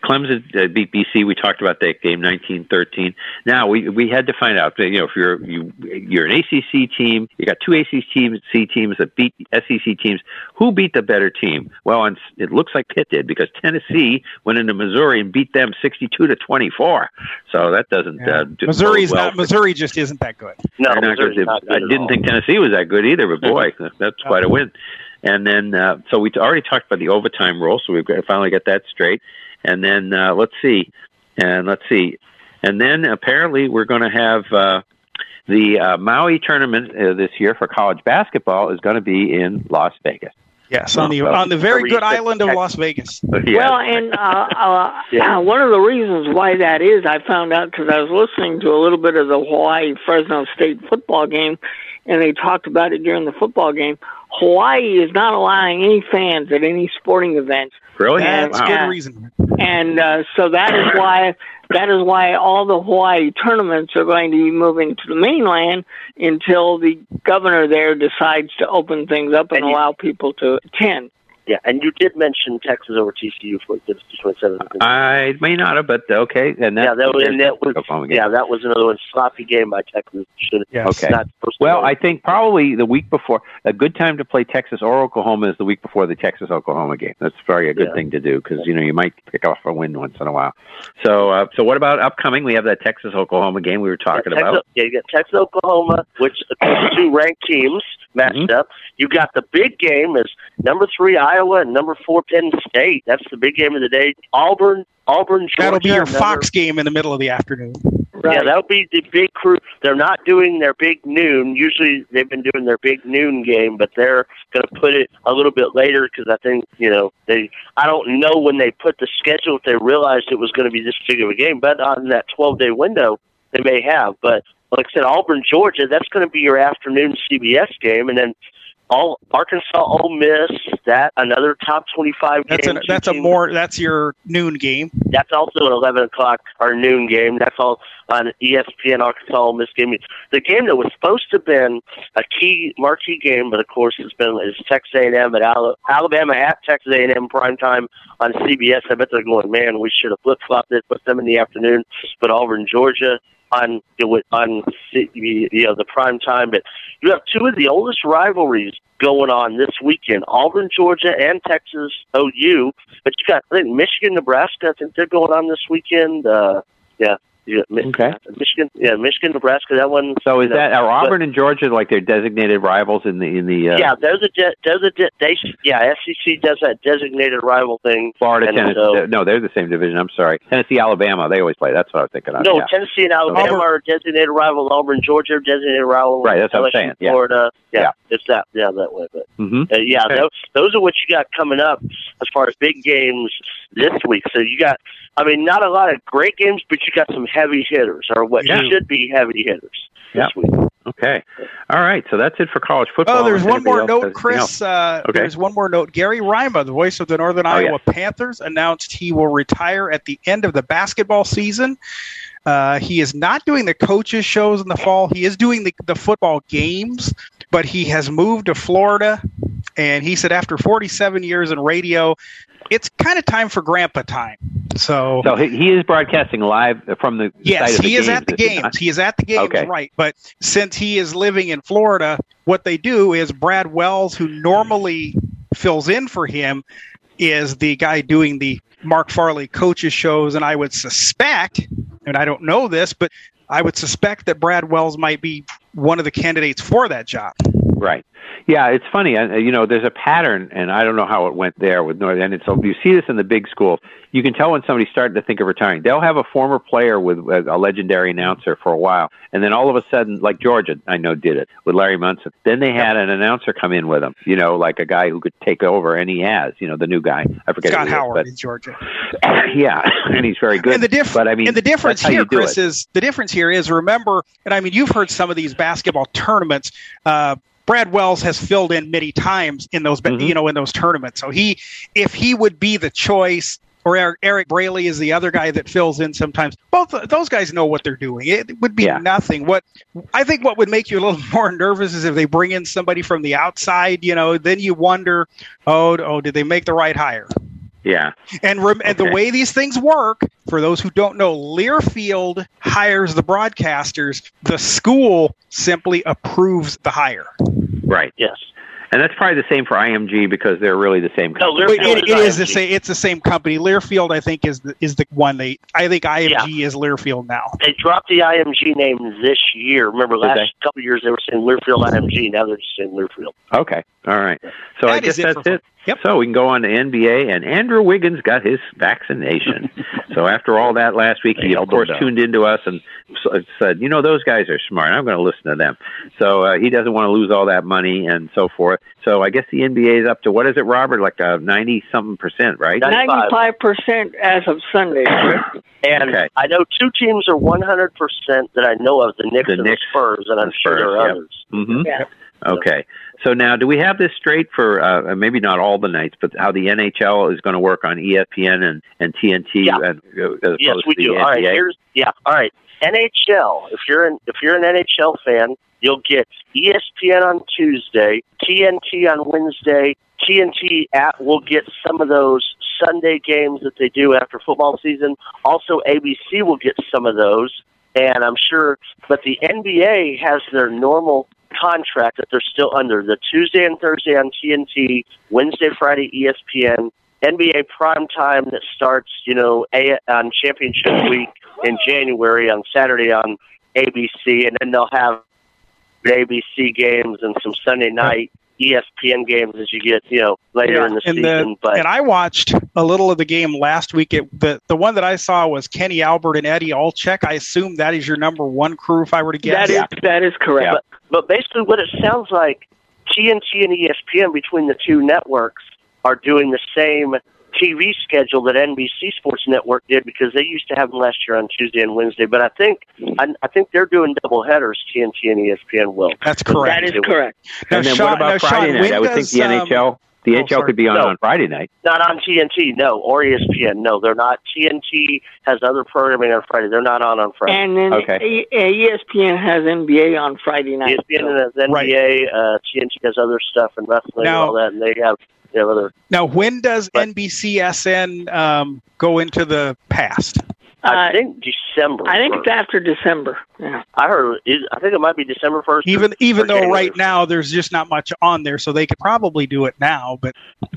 Clemson uh, beat BC. We talked about that game, nineteen thirteen. Now we we had to find out. You know, if you're you you're an ACC team, you got two ACC teams C teams that beat SEC teams. Who beat the better team? Well, and it looks like Pitt did because Tennessee went into Missouri and beat them sixty-two to twenty-four. So that doesn't uh, do- Missouri's well not. for- Missouri just isn't that good. No, not good. not good I didn't all. think Tennessee was that good either, but boy, that's quite a win. And then, uh, so we already talked about the overtime rule, so we've got to finally get that straight. And then uh, let's see, and let's see, and then apparently we're going to have uh, the uh, Maui tournament uh, this year for college basketball is going to be in Las Vegas. Yes, on the on the very very good good. island of Las Vegas. Yeah. Well, and uh, uh, one of the reasons why that is, I found out because I was listening to a little bit of the Hawaii Fresno State football game, and they talked about it during the football game. Hawaii is not allowing any fans at any sporting events. Really? That's Wow. good reason. and uh, so that is why that is why all the Hawaii tournaments are going to be moving to the mainland until the governor there decides to open things up and, allow people to attend. Yeah, and you did mention Texas over TCU for the 27th. I may not have, but okay. And that, yeah, that was, and that was Oklahoma game. yeah, that was another one sloppy game by Texas. Should Yeah. Okay. Well, I think probably the week before a good time to play Texas or Oklahoma is the week before the Texas Oklahoma game. That's very a good Yeah. thing to do because you know you might pick off a win once in a while. So, uh, so what about upcoming? We have that Texas Oklahoma game we were talking Texas, about. Yeah, you got Texas, Oklahoma, which two ranked teams matched Mm-hmm. up. You got the big game is number three Iowa and number four Penn State. That's the big game of the day. Auburn, Auburn, Georgia. That'll be your another- Fox game in the middle of the afternoon. Yeah, that'll be the big crew. They're not doing their big noon. Usually they've been doing their big noon game, but they're going to put it a little bit later because I think you know they. I don't know when they put the schedule if they realized it was going to be this big of a game, but on that 12 day window they may have. But like I said, Auburn, Georgia, that's going to be your afternoon CBS game, and then. All Arkansas, Ole Miss, that another top twenty-five That's game. a that's a more that's your noon game. that's also an 11 o'clock or noon game. That's all on ESPN Arkansas Ole Miss game. The game that was supposed to have been a key marquee game, but of course it's been is Texas A&M at Alabama at Texas A&M prime time on CBS. I bet they're going, man, we should have flip flopped it, put them in the afternoon, but Auburn, Georgia on on you know the prime time. But you have two of the oldest rivalries going on this weekend: Auburn, Georgia, and Texas OU. But you got I think Michigan, Nebraska. I think they're going on this weekend. Uh, yeah. Yeah, Okay. Michigan, yeah, Michigan, Nebraska. That one. So is you know, that are but- Auburn and Georgia like their designated rivals in the in the uh, yeah, there's a de- there's a de- they yeah SEC does that designated rival thing. Florida, and Tennessee? so- no, they're the same division. I'm sorry, Tennessee, Alabama. They always play. That's what I was thinking of. No, yeah. Tennessee and Alabama Auburn- are designated rival. Auburn, Georgia, are designated rival. Right, that's what I'm saying, yeah. Florida, yeah, Yeah. it's that, yeah, that way. But mm-hmm. uh, yeah, Okay. those, those are what you got coming up as far as big games this week. So you got, I mean, not a lot of great games, but you got some heavy hitters, or what Yeah. should be heavy hitters. Yeah. Okay. All right. So that's it for college football. Oh, there's one more note, has Chris. else. Uh, Okay. There's one more note. Gary Rima, the voice of the Northern Oh, Iowa Panthers, announced he will retire at the end of the basketball season. Uh, he is not doing the coaches shows in the fall. He is doing the, the football games, but he has moved to Florida. And he said after 47 years in radio, it's kind of time for grandpa time. So, So he, he is broadcasting live from the Yes, site of the he is at the he games. He is at the games, Okay. right? But since he is living in Florida, what they do is Brad Wells, who normally fills in for him, is the guy doing the Mark Farley coaches shows, and I would suspect, and I don't know this, but I would suspect that Brad Wells might be one of the candidates for that job. Right. Yeah, it's funny. uh, You know, there's a pattern, and I don't know how it went there with North. And it's you see this in the big schools. You can tell when somebody's starting to think of retiring. They'll have a former player with a legendary announcer for a while, and then all of a sudden, like Georgia, I know did it with Larry Munson. Then they had an announcer come in with them. You know, like a guy who could take over, and he has. You know, the new guy. I forget Scott he is, Howard but- in Georgia. yeah, and he's very good. And the diff- but I mean, and the difference here, Chris, it. is the difference here is remember, and I mean, you've heard some of these basketball tournaments. Uh, Brad Wells has filled in many times in those, Mm-hmm. you know, in those tournaments. So he, if he would be the choice, or Eric, Braley is the other guy that fills in sometimes. Both those guys know what they're doing. It would be nothing. What I think what would make you a little more nervous is if they bring in somebody from the outside. You know, then you wonder, oh, oh, did they make the right hire? Yeah. And, rem- and the way these things work, for those who don't know, Learfield hires the broadcasters. The school simply approves the hire. Right. Yes. And that's probably the same for IMG because they're really the same company. But it, it is the same. It's the same company. Learfield, I think, is the, is the one they. I think IMG is Learfield now. They dropped the IMG name this year. Remember, last they? couple of years they were saying Learfield IMG. Now they're just saying Learfield. Okay. All right. So I guess is it that's for- it. So we can go on to NBA, and Andrew Wiggins got his vaccination. so after all that last week, he of course elbowed tuned into us and said, "You know, those guys are smart. I'm going to listen to them." So uh, he doesn't want to lose all that money and so forth. So I guess the NBA is up to what is it, Robert? Like a ninety something percent, right? Ninety-five percent as of Sunday. And I know two teams are 100% that I know of, the Knicks and the Spurs, and I'm sure there are others. hmm Yeah. Okay. So now, do we have this straight for uh, maybe not all the nights, but how the NHL is going to work on ESPN and and TNT? Yeah. And, uh, Yes, we do. the All right, here's yeah. All right, NHL. If you're an if you're an NHL fan, you'll get ESPN on Tuesday, TNT on Wednesday, TNT at will get some of those Sunday games that they do after football season. Also, ABC will get some of those, and I'm sure. But the NBA has their normal contract that they're still under: the Tuesday and Thursday on TNT, Wednesday, Friday ESPN, NBA prime time that starts, you know, a- on championship week in January on Saturday on ABC, and then they'll have ABC games and some Sunday night ESPN games as you get, you know, later Yeah, in the and season. but and I watched a little of the game last week. It, the the one that I saw was Kenny Albert and Eddie Olczyk. I assume that is your number one crew, if I were to guess. That is that is correct. But, but basically, what it sounds like, TNT and ESPN between the two networks are doing the same TV schedule that NBC Sports Network did because they used to have them last year on Tuesday and Wednesday. But I think I, I think they're doing double headers. TNT and ESPN will. That's correct. That is correct. And then what about Friday night? I would think the NHL the NHL could be on No. on Friday night. Not on TNT, no, or ESPN, no. They're not. TNT has other programming on Friday. They're not on on Friday. And then E- uh, ESPN has NBA on Friday night. ESPN has NBA. Uh, TNT has other stuff and wrestling Now- and all that, and they have they have other. Now, when does NBCSN um, go into the past? I think December. Uh, I think it's after December. Yeah. I heard. It, I think it might be December first. Even even though right now there's just not much on there, so they could probably do it now. But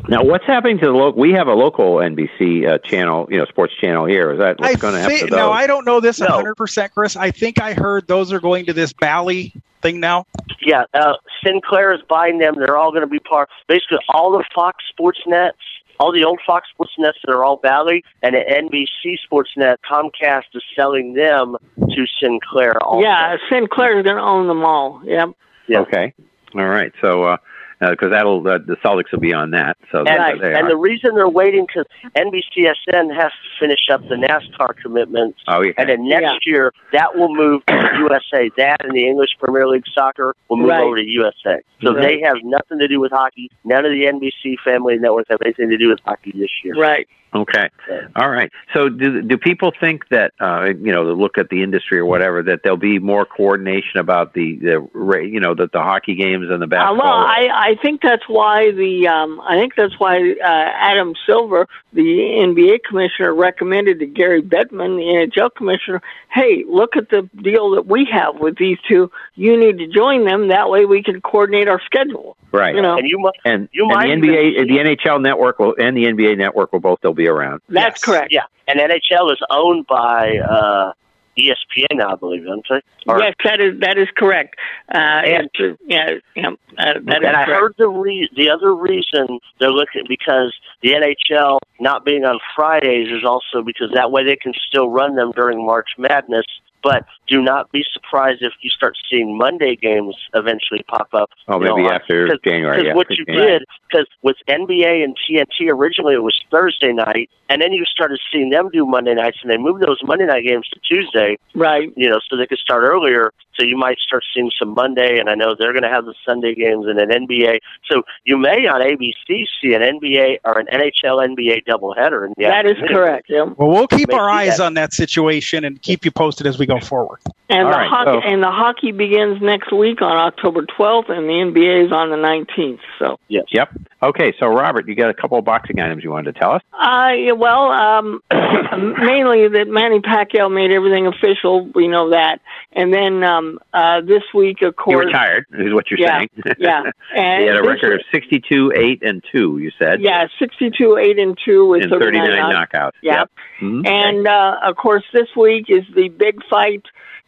Now, what's happening to the local? We have a local NBC uh, channel, you know, sports channel here. Is that what's going to happen to think those? now I don't know this 100, percent Chris. I think I heard those are going to this Bally thing now. Yeah, uh, Sinclair is buying them. They're all going to be part. Basically, all the Fox Sports Nets, all the old Fox Sports Nets that are all Bally, and at NBC Sports Net, Comcast is selling them to Sinclair. Also. Yeah, Sinclair's going to own them all. Yep. Okay, all right. So, uh, because that'll uh, the Celtics will be on that. So And, there they and the reason they're waiting because NBCSN has to finish up the NASCAR commitments, oh, yeah. and then next year that will move to USA. That and the English Premier League soccer will move Right. over to USA. So Right. they have nothing to do with hockey. None of the NBC family networks have anything to do with hockey this year. Right. Okay. All right. So, do do people think that uh, you know, to look at the industry or whatever, that there'll be more coordination about the the you know the the hockey games and the Uh, well, I, I think that's why the um, I think that's why uh, Adam Silver, the NBA commissioner, recommended to Gary Bettman, the NHL commissioner, "Hey, look at the deal that we have with these two. You need to join them. That way, we can coordinate our schedule." right. you know. And you, mu- and, you and the NBA, the NHL network will, and the NBA network will both still be around. That's correct. Yeah, and NHL is owned by uh, ESPN now, I believe, isn't it? Or- yes, that is that is correct. Uh, And- yeah, yeah, uh, that is and I correct. heard the re- the other reason they're looking because the NHL not being on Fridays is also because that way they can still run them during March Madness. But do not be surprised if you start seeing Monday games eventually pop up. Oh, you know, maybe on- after cause, yeah, what you January. did, because with NBA and TNT originally it was Thursday night, and then you started seeing them do Monday nights, and they moved those Monday night games to Tuesday right. you know, so they could start earlier. So you might start seeing some Monday, and I know they're going to have the Sunday games and an NBA. So you may on ABC see an NBA or an NHL NBA doubleheader. In the That is afternoon. correct. Yeah. Well, we'll keep our eyes that. on that situation and keep you posted as we go forward. And All the right, hockey so- and the hockey begins next week on October 12th, and the NBA is on the 19th. So, Yes. Yep. Okay. So, Robert, you got a couple of boxing items you wanted to tell us. uh, yeah, well, um, mainly that Manny Pacquiao made everything official. We know that, and then um, uh, this week, of course, He course, retired, is what you're Yeah, saying. yeah. And he had a this record of 62, 8, and 2, you said. yeah, 62, eight and two with And 39, 39 knockouts. Yeah. Yep. Mhm. And uh, of course, this week is the big fight,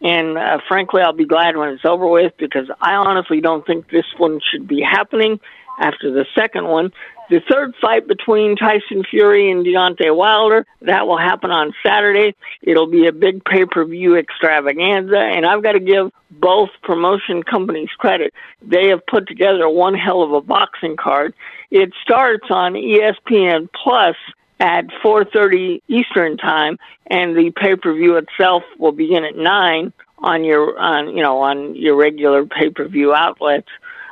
and uh, frankly, I'll be glad when it's over with because I honestly don't think this one should be happening after the second one. The third fight between Tyson Fury and Deontay Wilder that will happen on Saturday. It'll be a big pay per view extravaganza, and I've got to give both promotion companies credit. They have put together one hell of a boxing card. It starts on ESPN Plus at 4:30 Eastern time, and the pay-per-view itself will begin at nine on your on you know on your regular pay-per-view outlets.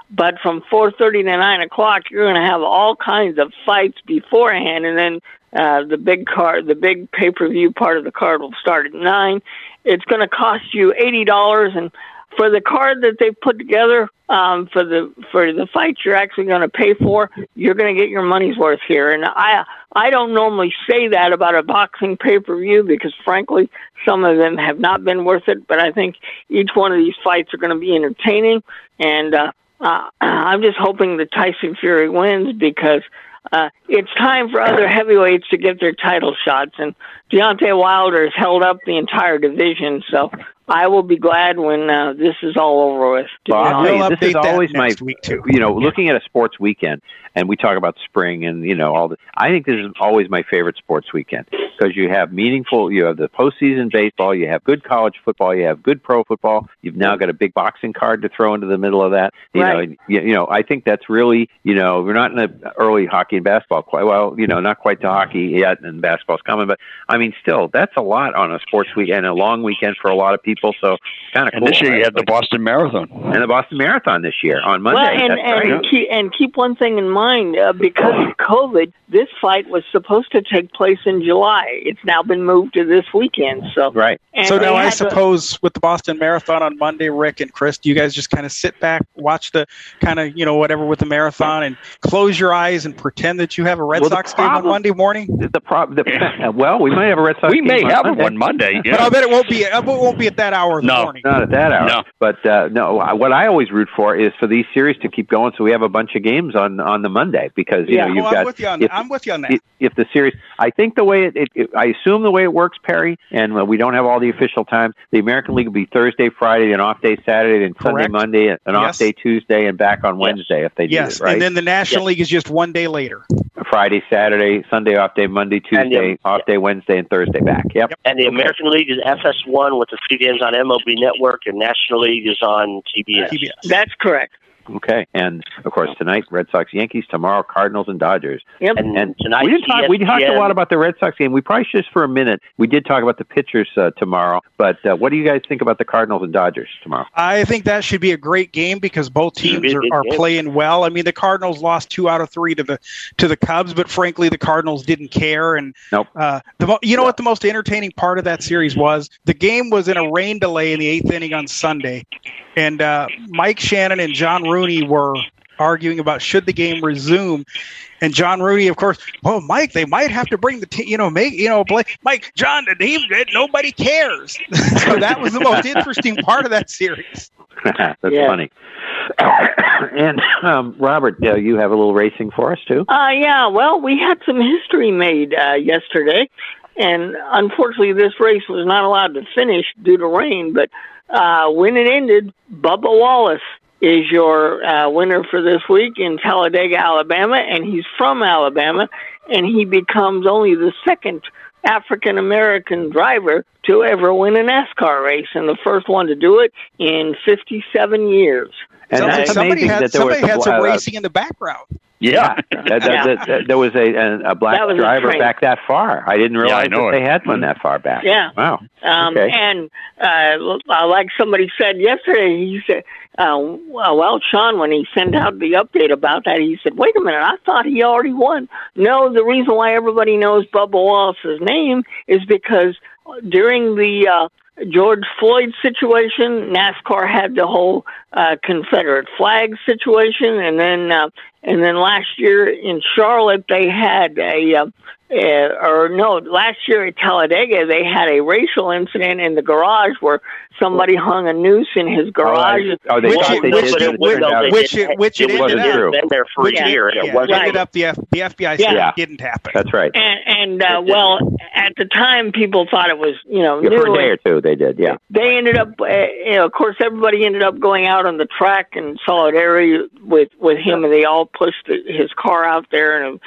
But from 4:30 to 9 o'clock, you're going to have all kinds of fights beforehand, and then uh, the big card, the big pay-per-view part of the card will start at nine. It's going to cost you eighty dollars, and for the card that they've put together um, for the for the fights you're actually going to pay for, you're going to get your money's worth here. And I I don't normally say that about a boxing pay per view because frankly, some of them have not been worth it. But I think each one of these fights are going to be entertaining, and uh, uh, I'm just hoping that Tyson Fury wins because uh, it's time for other heavyweights to get their title shots, and Deontay Wilder has held up the entire division. So I will be glad when uh, this is all over with. Well, be I'll tell you, this is always my, week too. you know, looking at a sports weekend, and we talk about spring and you know all the. I think this is always my favorite sports weekend because you have meaningful. You have the postseason baseball, you have good college football, you have good pro football. You've now got a big boxing card to throw into the middle of that. You know, Right. and, you, you know, I think that's really, you know, we're not in the early hockey and basketball quite well, you know, not quite to hockey yet, and basketball's coming, but I mean, still, that's a lot on a sports weekend, a long weekend for a lot of people. So kind of And this year you had the Boston Marathon. and the Boston Marathon this year on Monday. Well, and and right. keep and keep one thing in mind uh, because of COVID, this fight was supposed to take place in July. It's now been moved to this weekend. So right. And so now I had to- suppose with the Boston Marathon on Monday, Rick and Chris, do you guys just kind of sit back, watch the kind of you know whatever with the marathon, and close your eyes and pretend that you have a Red Well, the Sox game on Monday morning? The prob- the, well, we might have a Red Sox. We may game have on one Monday. But I bet it won't be. It won't be at that hour of the No, morning. not at that hour. No. But uh, no, what I always root for is for these series to keep going, so we have a bunch of games on on the Monday because you yeah, know you've well, got. I'm with you on if- that. I'm with you on that. if- if the series, I think the way it, it, it, I assume the way it works, Perry, and uh, we don't have all the official times. The American League will be Thursday, Friday, an off day Saturday, and Sunday, Monday, an off day Tuesday, and back on Wednesday if they do yes, it right. and then the National League is just one day later. Friday, Saturday, Sunday off day, Monday, And the- Tuesday, off day, Wednesday, and Thursday back. Yep. And the American League is FS1 with the three on MLB Network, and National League is on TBS. That's correct. Okay, and of course tonight Red Sox, Yankees. Tomorrow Cardinals and Dodgers. Yep. And, And tonight, we didn't talk. We talked a lot about the Red Sox game. We probably should just for a minute. We did talk about the pitchers uh, tomorrow, but uh, what do you guys think about the Cardinals and Dodgers tomorrow? I think that should be a great game because both teams are, are playing well. I mean, the Cardinals lost two out of three to the to the Cubs, but frankly, the Cardinals didn't care. And Nope. uh, the mo- you know what the most entertaining part of that series was? The game was in a rain delay in the eighth inning on Sunday, and uh, Mike Shannon and John Rooney were arguing about should the game resume. And John Rooney, of course, well, Mike, they might have to bring the team, you know, make, you know, play. Mike, John, the team, nobody cares. so that was the most interesting part of that series. That's Yeah. funny. and um, Robert, uh, you have a little racing for us too. Uh, yeah, well, we had some history made uh, yesterday, and unfortunately, this race was not allowed to finish due to rain. But uh, when it ended, Bubba Wallace is your uh, winner for this week in Talladega, Alabama, and he's from Alabama, and he becomes only the second African American driver to ever win a NASCAR race, and the first one to do it in 57 years. And somebody that's somebody amazing had, that there was somebody a had bl- some uh, racing in the background. Yeah. That, that, that, that- there was a, a, a black That was a driver train. back that far. I didn't Yeah, realize I know that it. they had one that far back. Yeah. Wow. Um, Okay. And uh, uh, like somebody said yesterday, he said, uh, well, Sean, when he sent out the update about that, he said, wait a minute, I thought he already won. No, the reason why everybody knows Bubba Wallace's name is because during the uh, George Floyd situation, NASCAR had the whole uh, Confederate flag situation, and then uh, and then last year in Charlotte they had a uh, uh, or no, last year at Talladega they had a racial incident in the garage where somebody hung a noose in his garage. Oh, they Which thought it- they which did, it- but which- turned out which it, it- which it it wasn't ended up- true. been there for Which a year, and yeah, it wasn't. ended up the F, the FBI said Yeah. it didn't happen. That's right. And and uh, well, at the time people thought it was you know Yeah, new. for a day or two, they did. Yeah. they ended up, uh, you know, of course, everybody ended up going out on the track in solidarity with with him, and they all pushed his car out there, and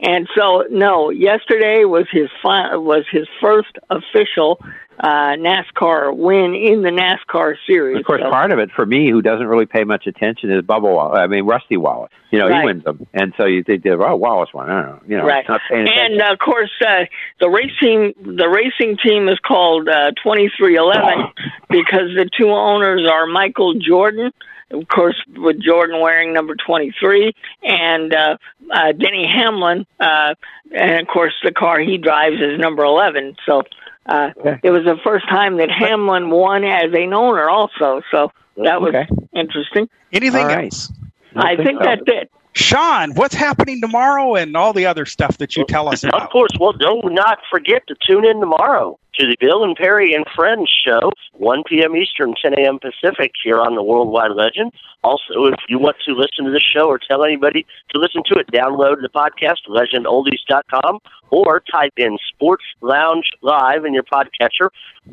and so no, yesterday was his fi- was his first official uh, NASCAR win in the NASCAR series. Of course, So- part of it for me, who doesn't really pay much attention, is Bubba Wallace. I mean, Rusty Wallace. You know, Right. he wins them, and so you think, oh, Wallace won. I don't know. You know, right. not paying attention. And uh, of course, uh, the racing the racing team is called uh, twenty three eleven because the two owners are Michael Jordan, of course, with Jordan wearing number twenty three, and uh, uh, Denny Hamlin, uh, and of course, the car he drives is number eleven. So. Uh, It was the first time that Hamlin won as an owner, also. So that was Okay. interesting. Anything All right. else? I think that's it. Sean, what's happening tomorrow and all the other stuff that you tell us about? Of course, well, do not forget to tune in tomorrow to the Bill and Perry and Friends show, 1 p.m. Eastern, 10 a.m. Pacific, here on the Worldwide Legend. Also, if you want to listen to the show or tell anybody to listen to it, download the podcast, legendoldies.com, or type in Sports Lounge Live in your podcatcher,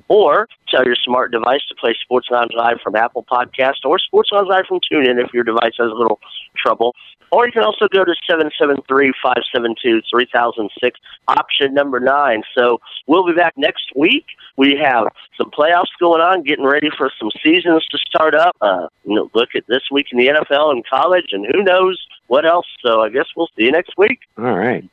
or tell your smart device to play Sports Lounge Live from Apple Podcast or Sports Lounge Live from TuneIn if your device has a little trouble. Or you can also go to 773-572-3006, option number nine. So we'll be back next week. We have some playoffs going on, getting ready for some seasons to start up. Uh, you know, look at this week in the NFL and college, and who knows what else. So I guess we'll see you next week. All right.